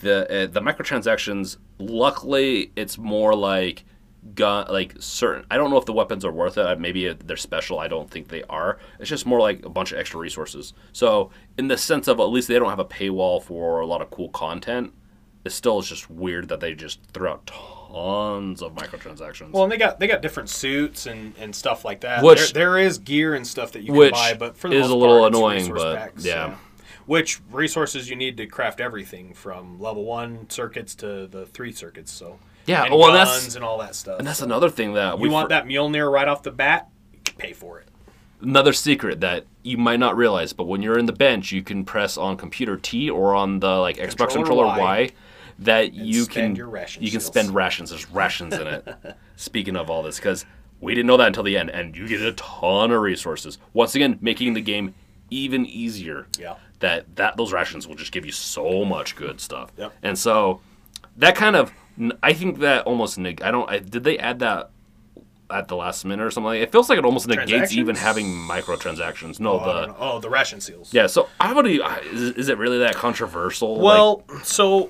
the uh, the microtransactions. Luckily, it's more like gun like certain. I don't know if the weapons are worth it. Maybe they're special. I don't think they are. It's just more like a bunch of extra resources. So in the sense of at least they don't have a paywall for a lot of cool content. It still is just weird that they just threw out tons of microtransactions. Well, and they got they got different suits and, and stuff like that. Which- there, there is gear and stuff that you can buy, but for the is a little part, annoying, but packs, yeah. Which resources you need to craft everything from level one circuits to the three circuits. So Yeah, and well, guns that's- and all that stuff. and that's So another thing that we want for- that Mjolnir right off the bat, pay for it. another secret that you might not realize, but when you're in the bench, you can press on computer T or on the like Xbox Controller controller Y. Y, that you can you can spend rations. There's rations in it. Speaking of all this, because we didn't know that until the end, and you get a ton of resources. Once again, making the game even easier. Yeah. That that those rations will just give you so much good stuff. Yep. And so that kind of I think that almost neg- I don't I, did they add that at the last minute or something? Like it feels like it almost negates even having microtransactions. No Oh, the oh, the ration seals. yeah so i would is, is it really that controversial? Well, so,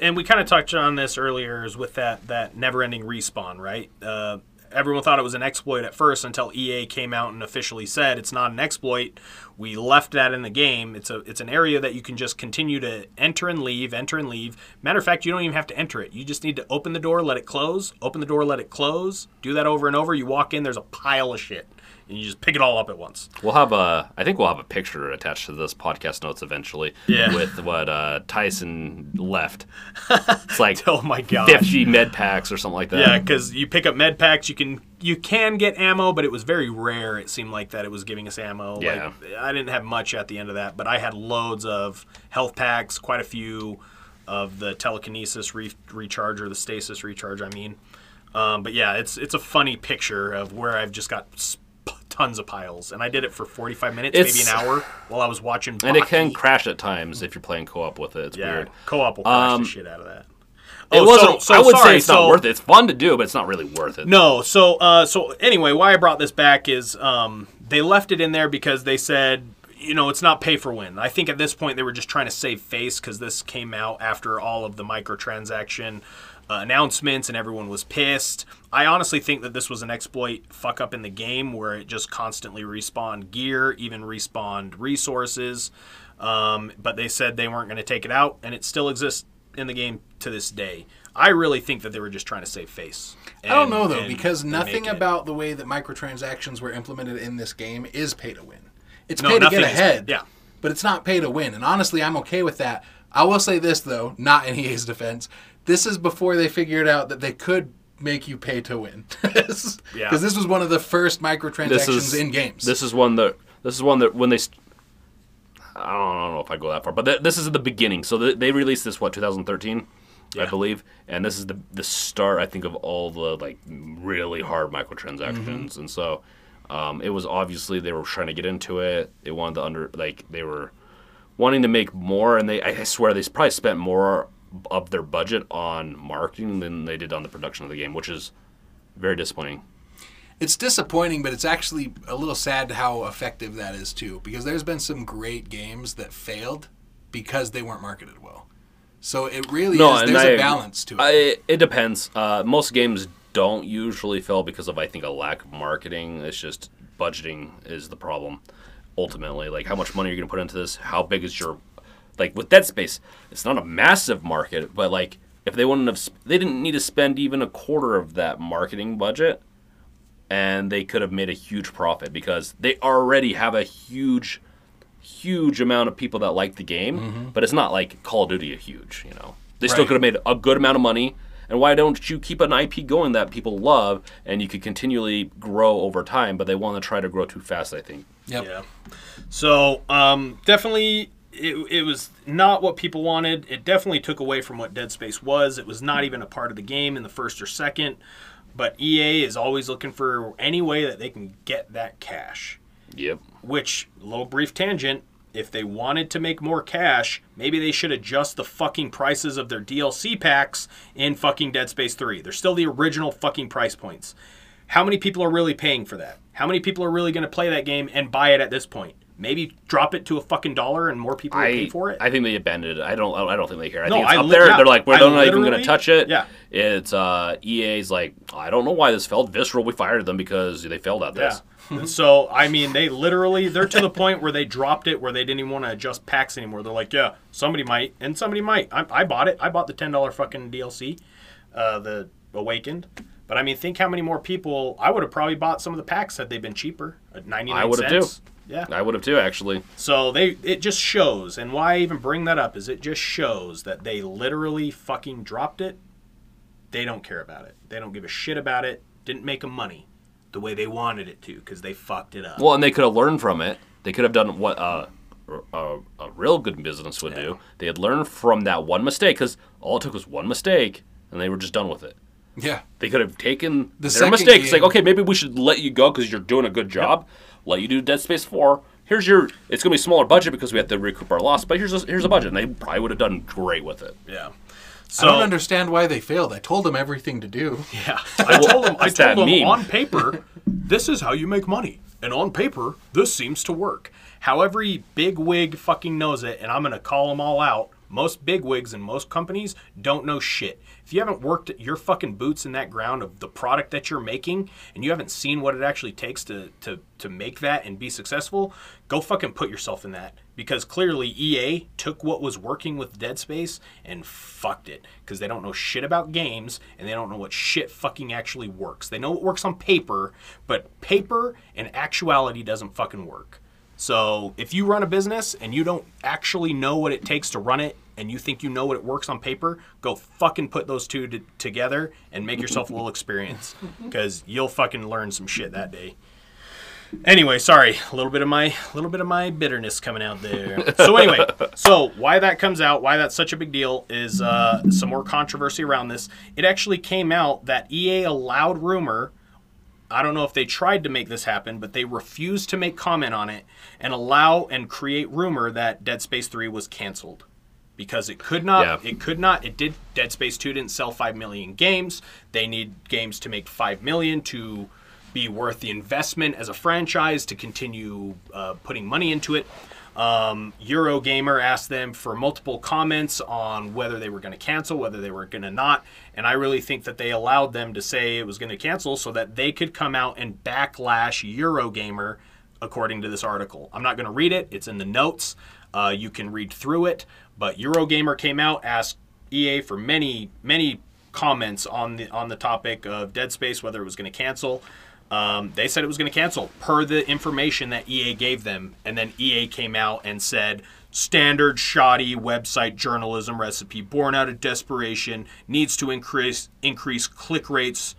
and we kind of touched on this earlier, is with that that never-ending respawn, right? Uh, everyone thought it was an exploit at first until EA came out and officially said it's not an exploit. We left that in the game. It's a it's an area that you can just continue to enter and leave, enter and leave. Matter of fact, you don't even have to enter it. You just need to open the door, let it close. Open the door, let it close. Do that over and over. You walk in, there's a pile of shit, and you just pick it all up at once. we'll have a i think we'll have a picture attached to this podcast notes eventually Yeah. with what uh tyson left it's like Oh my god. 50 med packs or something like that Yeah, because you pick up med packs, you can you can get ammo, but it was very rare. It seemed like that it was giving us ammo. Yeah. Like, I didn't have much at the end of that, but I had loads of health packs, quite a few of the telekinesis re- recharge or the stasis recharge. I mean, um, but yeah, it's it's a funny picture of where I've just got sp- tons of piles, and I did it for forty five minutes, maybe an hour, while I was watching. and it can crash at times if you're playing co-op with it it's yeah, weird co-op will crash Um, the shit out of that. it Oh, wasn't so- so i would sorry, say it's not worth it it's fun to do but it's not really worth it No, so uh, so anyway, why I brought this back is um, they left it in there because they said, you know, it's not pay for win. I think at this point they were just trying to save face because this came out after all of the microtransaction uh, announcements and everyone was pissed. I honestly think that this was an exploit fuck up in the game where it just constantly respawned gear, even respawned resources. Um, but they said they weren't going to take it out, and it still exists in the game to this day. I really think that they were just trying to save face. I don't know though and- because nothing make it. about the way that microtransactions were implemented in this game is pay to win. It's No, pay to get is- ahead. yeah. But it's not pay to win. And honestly, I'm okay with that. I will say this though, not in EA's defense. This is before they figured out that they could make you pay to win. Because Yeah. this was one of the first microtransactions is in games. This is one that this is one that when they. St- I don't, I don't know if I go that far, but th- this is the beginning. So th- they released this what 2013, I believe, and this is the the start I think of all the like really hard microtransactions, Mm-hmm. and so um, it was obviously they were trying to get into it. They wanted to under like they were wanting to make more, and they I swear they probably spent more of their budget on marketing than they did on the production of the game, which is very disappointing. It's disappointing, but it's actually a little sad how effective that is too. Because there's been some great games that failed because they weren't marketed well. So it really is. There's I- a balance to it. I, it depends. Uh, most games don't usually fail because of I think a lack of marketing. It's just budgeting is the problem. Ultimately, like how much money are you're going to put into this, how big is your like with Dead Space? It's not a massive market, but like if they wouldn't have, they didn't need to spend even a quarter of that marketing budget, and they could have made a huge profit because they already have a huge huge amount of people that like the game, but it's not like Call of Duty a huge, you know. They still could have made a good amount of money And why don't you keep an IP going that people love and you could continually grow over time? But they want to try to grow too fast, I think. Yep. Yeah. So um, definitely, it, it was not what people wanted. It definitely took away from what Dead Space was. It was not even a part of the game in the first or second. But EA is always looking for any way that they can get that cash. Yep. Which, little brief tangent, if they wanted to make more cash, maybe they should adjust the fucking prices of their DLC packs in fucking Dead Space 3. They're still the original fucking price points. How many people are really paying for that? How many people are really going to play that game and buy it at this point? Maybe drop it to a fucking dollar and more people will pay for it. I think they abandoned it. I don't. I don't think they care. I No, think it's I up there. yeah, They're like, we're I not even going to touch it. yeah. It's uh, EA's like, I don't know why this failed. Visceral, we fired them because they failed at this. Yeah. so I mean, they literally they're to the point where they dropped it, where they didn't even want to adjust packs anymore. They're like, yeah, somebody might, and somebody might. I, I bought it. I bought the ten dollar fucking DLC, uh, the Awakened. But I mean, think how many more people I would have probably bought some of the packs had they been cheaper at ninety nine I would have cents. too. Yeah. I would have too, actually. So they it just shows, and why I even bring that up is it just shows that they literally fucking dropped it. They don't care about it. They don't give a shit about it. Didn't make them money the way they wanted it to because they fucked it up. Well, and they could have learned from it. They could have done what uh, a, a real good business would do. They had learned from that one mistake because all it took was one mistake, and they were just done with it. Yeah. They could have taken The their second mistakes. game- Like, okay, maybe we should let you go because you're doing a good job. Let you do Dead Space Four. Here's your. It's going to be a smaller budget because we have to recoup our loss. But here's a, here's a budget, and they probably would have done great with it. Yeah. So, I don't understand why they failed. I told them everything to do. yeah, I told them. I It's that told them meme. on paper, this is how you make money, and on paper, this seems to work. How every big wig fucking knows it, and I'm gonna call them all out. Most big wigs and most companies don't know shit. If you haven't worked your fucking boots in that ground of the product that you're making, and you haven't seen what it actually takes to to to make that and be successful, go fucking put yourself in that. Because clearly EA took what was working with Dead Space and fucked it. Because they don't know shit about games and they don't know what shit fucking actually works. They know it works on paper, but paper and actuality doesn't fucking work. So if you run a business and you don't actually know what it takes to run it and you think you know what it works on paper, go fucking put those two t- together and make yourself a little experience because you'll fucking learn some shit that day. Anyway, sorry, a little bit of my little bit of my bitterness coming out there. So anyway, so why that comes out, why that's such a big deal is uh, some more controversy around this. It actually came out that EA allowed rumor I don't know if they tried to make this happen, but they refused to make comment on it and allow and create rumor that Dead Space 3 was canceled. Because it could not Yeah. it could not it did Dead Space 2 didn't sell 5 million games. They need games to make 5 million to be worth the investment as a franchise to continue uh, putting money into it. Um, Eurogamer asked them for multiple comments on whether they were going to cancel, whether they were going to not, and I really think that they allowed them to say it was going to cancel so that they could come out and backlash Eurogamer, according to this article. I'm not going to read it; it's in the notes. Uh, you can read through it. But Eurogamer came out, asked EA for many, many comments on the on the topic of Dead Space, whether it was going to cancel. Um, they said it was going to cancel per the information that EA gave them, and then EA came out and said standard shoddy website journalism recipe born out of desperation needs to increase increase click rates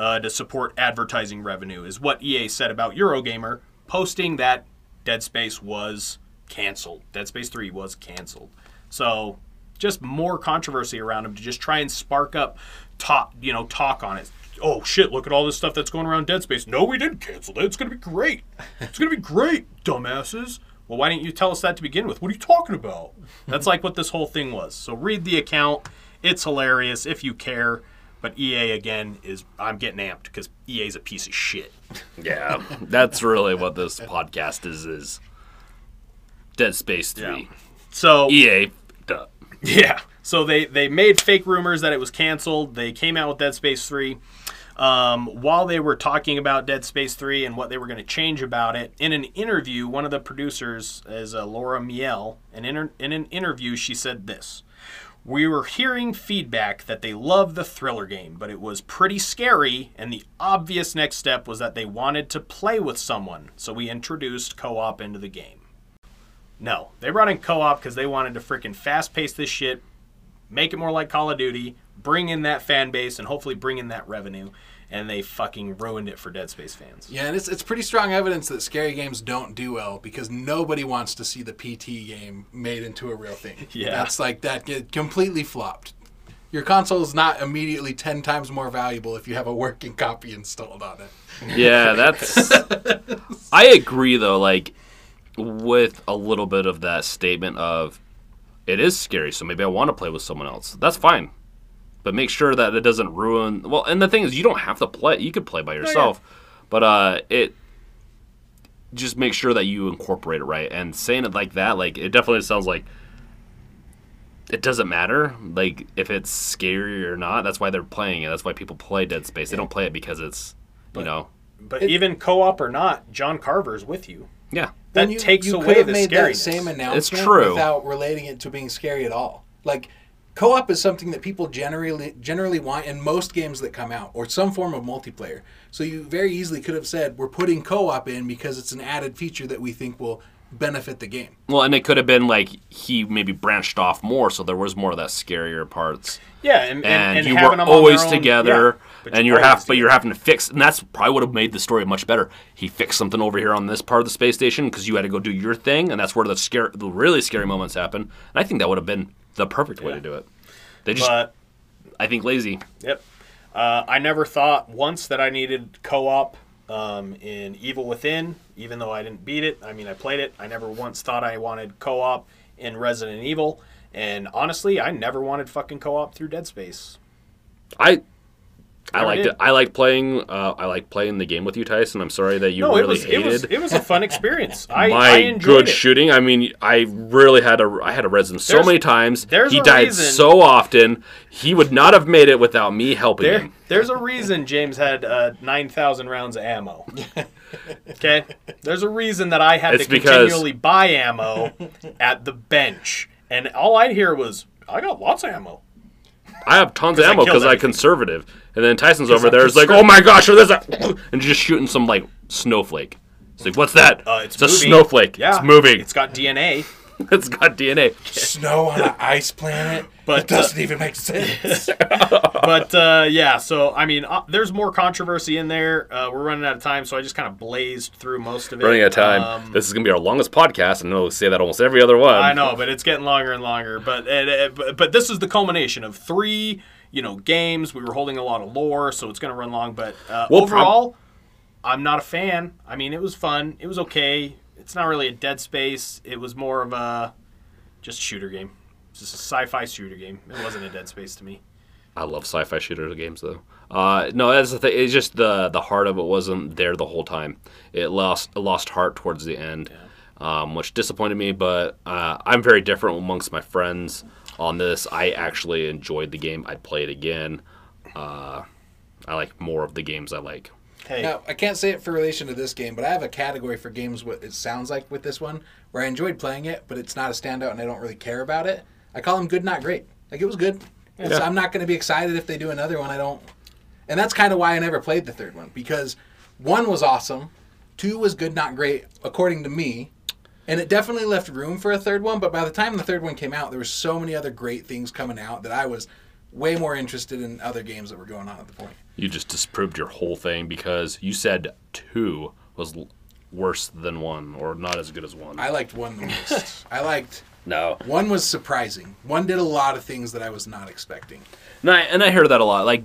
uh, to support advertising revenue is what EA said about Eurogamer posting that Dead Space was canceled. Dead Space 3 was canceled. So just more controversy around him to just try and spark up talk, you know, talk on it. Oh shit, look at all this stuff that's going around Dead Space. No, we didn't cancel it. It's going to be great. It's going to be great, dumbasses. Well, why didn't you tell us that to begin with? What are you talking about? That's like what this whole thing was. So read the account. It's hilarious if you care. But EA again is I'm getting amped because EA is a piece of shit. Yeah, that's really what this podcast is. Is Dead Space Three? So EA. Yeah. So they they made fake rumors that it was canceled. They came out with Dead Space 3. Um, while they were talking about Dead Space 3 and what they were going to change about it, in an interview, one of the producers is uh, Laura Miele. And in, her, in an interview, she said this We were hearing feedback that they loved the thriller game, but it was pretty scary, and the obvious next step was that they wanted to play with someone, so we introduced co op into the game. No, they brought in co-op because they wanted to freaking fast-pace this shit, make it more like Call of Duty, bring in that fan base and hopefully bring in that revenue. And they fucking ruined it for Dead Space fans. Yeah, and it's it's pretty strong evidence that scary games don't do well because nobody wants to see the PT game made into a real thing. Yeah. that's like that get completely flopped. Your console is not immediately ten times more valuable if you have a working copy installed on it. Yeah, that's. I agree though. Like with a little bit of that statement of, it is scary, so maybe I want to play with someone else. That's fine, but make sure that it doesn't ruin. Well, and the thing is, you don't have to play. You could play by yourself, but uh, it. Just make sure that you incorporate it right. And saying it like that, like it definitely sounds like it doesn't matter like if it's scary or not that's why they're playing it that's why people play dead space they don't play it because it's you know But even co-op or not, John Carver's with you. yeah That Then you, takes you away could have the made that same announcement it's true. without relating it to being scary at all. Like co-op is something that people generally generally want in most games that come out, or some form of multiplayer. So you very easily could have said we're putting co-op in because it's an added feature that we think will benefit the game. well and it could have been like he maybe branched off more so there was more of that scarier parts. Yeah, and, and, and, and you were them always own- together yeah, and you're half but you're having to fix and that's probably would have made the story much better. He fixed something over here on this part of the space station because you had to go do your thing and that's where the scare the really scary moments happen. And i think that would have been the perfect way Yeah. to do it. They just But i think lazy. Yep. Uh, I never thought once that I needed co-op um, in Evil Within, even though I didn't beat it. I mean, I played it. I never once thought I wanted co-op in Resident Evil. And honestly, I never wanted fucking co-op through Dead Space. i I liked did. it. I like playing. Uh, I like playing the game with you, Tyson. I'm sorry that you No, really it was hated it was it was a fun experience. I, my I enjoyed good it. shooting. I mean, I really had to. I had to res him so There's- many times. there's he died reason- so often. He would not have made it without me helping There, him. there's a reason James had uh, nine thousand rounds of ammo. Okay, there's a reason that I had It's to continually buy ammo at the bench, and all I'd hear was, "I got lots of ammo." I have tons of ammo because I'm conservative. And then Tyson's over I'm there. It's like, oh my gosh, there's a, and just shooting some like snowflake. It's like, what's that? Uh, it's a snowflake. Yeah, It's moving. It's got DNA. it's got DNA. Snow on an ice planet, But, it doesn't even make sense. but uh, yeah, so I mean, uh, there's more controversy in there. Uh, we're running out of time, so I just kind of blazed through most of it. Running out of time. Um, this is gonna be our longest podcast, and I'll say that almost every other one. I know, but it's getting longer and longer. But it, it- but- but this is the culmination of three, you know, games. We were holding a lot of lore, so it's going to run long. But uh, Well, overall, I'm not a fan. I mean, it was fun. It was okay. It's not really a Dead Space. It was more of a just shooter game. It's just a sci-fi shooter game. It wasn't a Dead Space to me. I love sci-fi shooter games though. Uh, no, that's the thing. It's just the the heart of it wasn't there the whole time. It lost it lost heart towards the end, um, which disappointed me. But uh, I'm very different amongst my friends on this. I actually enjoyed the game. I'd play it again. Uh, I like more of the games I like. Hey, Now, I can't say it for relation to this game, but I have a category for games what it sounds like with this one, where I enjoyed playing it, but it's not a standout and I don't really care about it. I call them good, not great. Like, it was good. It's, Yeah. I'm not going to be excited if they do another one. I don't. And that's kind of why I never played the third one, because one was awesome, two was good, not great, according to me. And it definitely left room for a third one, but by the time the third one came out, there were so many other great things coming out that I was way more interested in other games that were going on at the point. You just disproved your whole thing because you said two was l- worse than one or not as good as one. I liked one the most. I liked no. one was surprising. One did a lot of things that I was not expecting. And I, and I hear that a lot. Like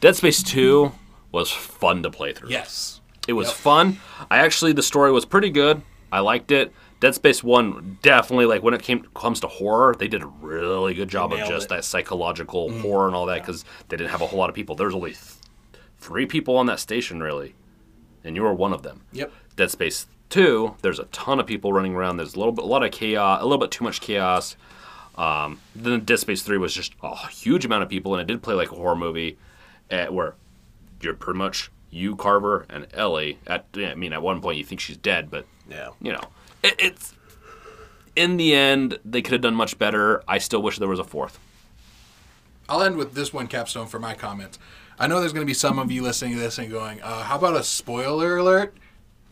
Dead Space 2 was fun to play through. Yes. It was Yep. fun. I actually the story was pretty good. I liked it. Dead Space 1 definitely like when it came comes to horror, they did a really good job of just it. Mm. that psychological horror and all that cuz they didn't have a whole lot of people. There was only th- 3 people on that station really. And you were one of them. Yep. Dead Space 2, there's a ton of people running around. There's a little bit, a lot of chaos, a little bit too much chaos. Um, then Dead Space 3 was just a huge amount of people, and it did play like a horror movie, at, where you're pretty much you, Carver, and Ellie. At I mean, at one point you think she's dead, but yeah. you know, it, it's in the end they could have done much better. I still wish there was a fourth. I'll end with this one capstone for my comments. I know there's going to be some of you listening to this and going, uh, "How about a spoiler alert?"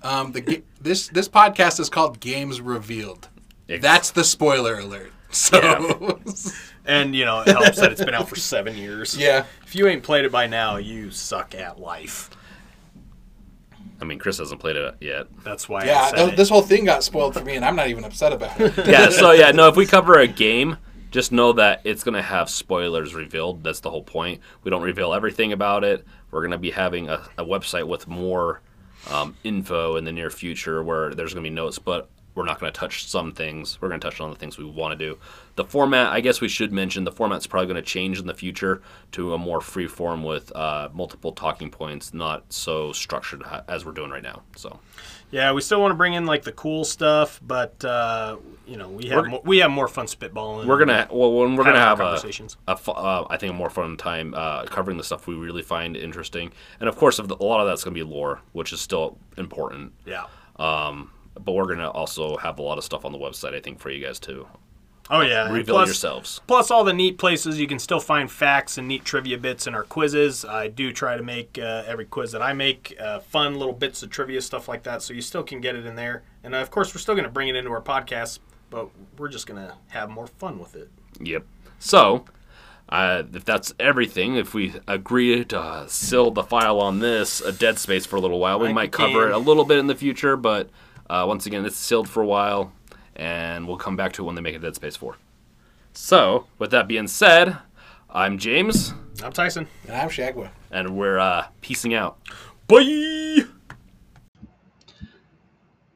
Um, the this this podcast is called Games Revealed. Ex- That's the spoiler alert. So And you know, it helps that it's been out for seven years. yeah. If you ain't played it by now, you suck at life. I mean, Chris hasn't played it yet. That's why I Yeah, said th- it. this whole thing got spoiled for me, and I'm not even upset about it. yeah, so yeah, no, if we cover a game, just know that it's going to have spoilers revealed. That's the whole point. We don't reveal everything about it. We're going to be having a, a website with more um, info in the near future where there's going to be notes, but we're not going to touch some things. We're going to touch on the things we want to do. The format, I guess we should mention, the format's probably going to change in the future to a more free form with uh, multiple talking points, not so structured as we're doing right now. So. Yeah, we still want to bring in like the cool stuff, but uh, you know, we have more, we have more fun spitballing. We're gonna well when we're gonna Have a, conversations. a fu- uh, I think a more fun time uh, covering the stuff we really find interesting, and of course, a lot of that's gonna be lore, which is still important. yeah. Um, but we're gonna also have a lot of stuff on the website, I think, for you guys too. Oh yeah. reveal plus, yourselves. Plus all the neat places you can still find facts and neat trivia bits in our quizzes. I do try to make uh, every quiz that I make uh, fun little bits of trivia stuff like that, so you still can get it in there. And uh, of course, we're still going to bring it into our podcast, but we're just going to have more fun with it. Yep. So. Uh, if that's everything, if we agree to uh, seal the file on this, a dead space for a little while, we Like might we cover it a little bit in the future, but uh, once again, it's sealed for a while, and we'll come back to it when they make a Dead Space 4. So, with that being said, I'm James, I'm Tyson. And I'm Shagwa. and we're uh, piecing out. Bye.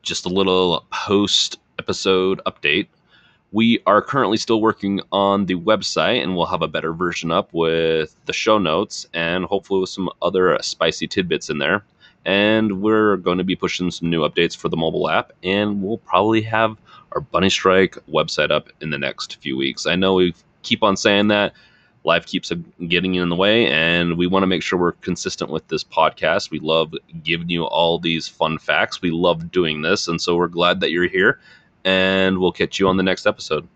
Just a little post episode update. We are currently still working on the website, and we'll have a better version up with the show notes and hopefully with some other spicy tidbits in there. And we're going to be pushing some new updates for the mobile app, and we'll probably have our Bunny Strike website up in the next few weeks. I know we keep on saying that. Life keeps getting in the way, and we want to make sure we're consistent with this podcast. We love giving you all these fun facts. We love doing this, and so we're glad that you're here. And we'll catch you on the next episode.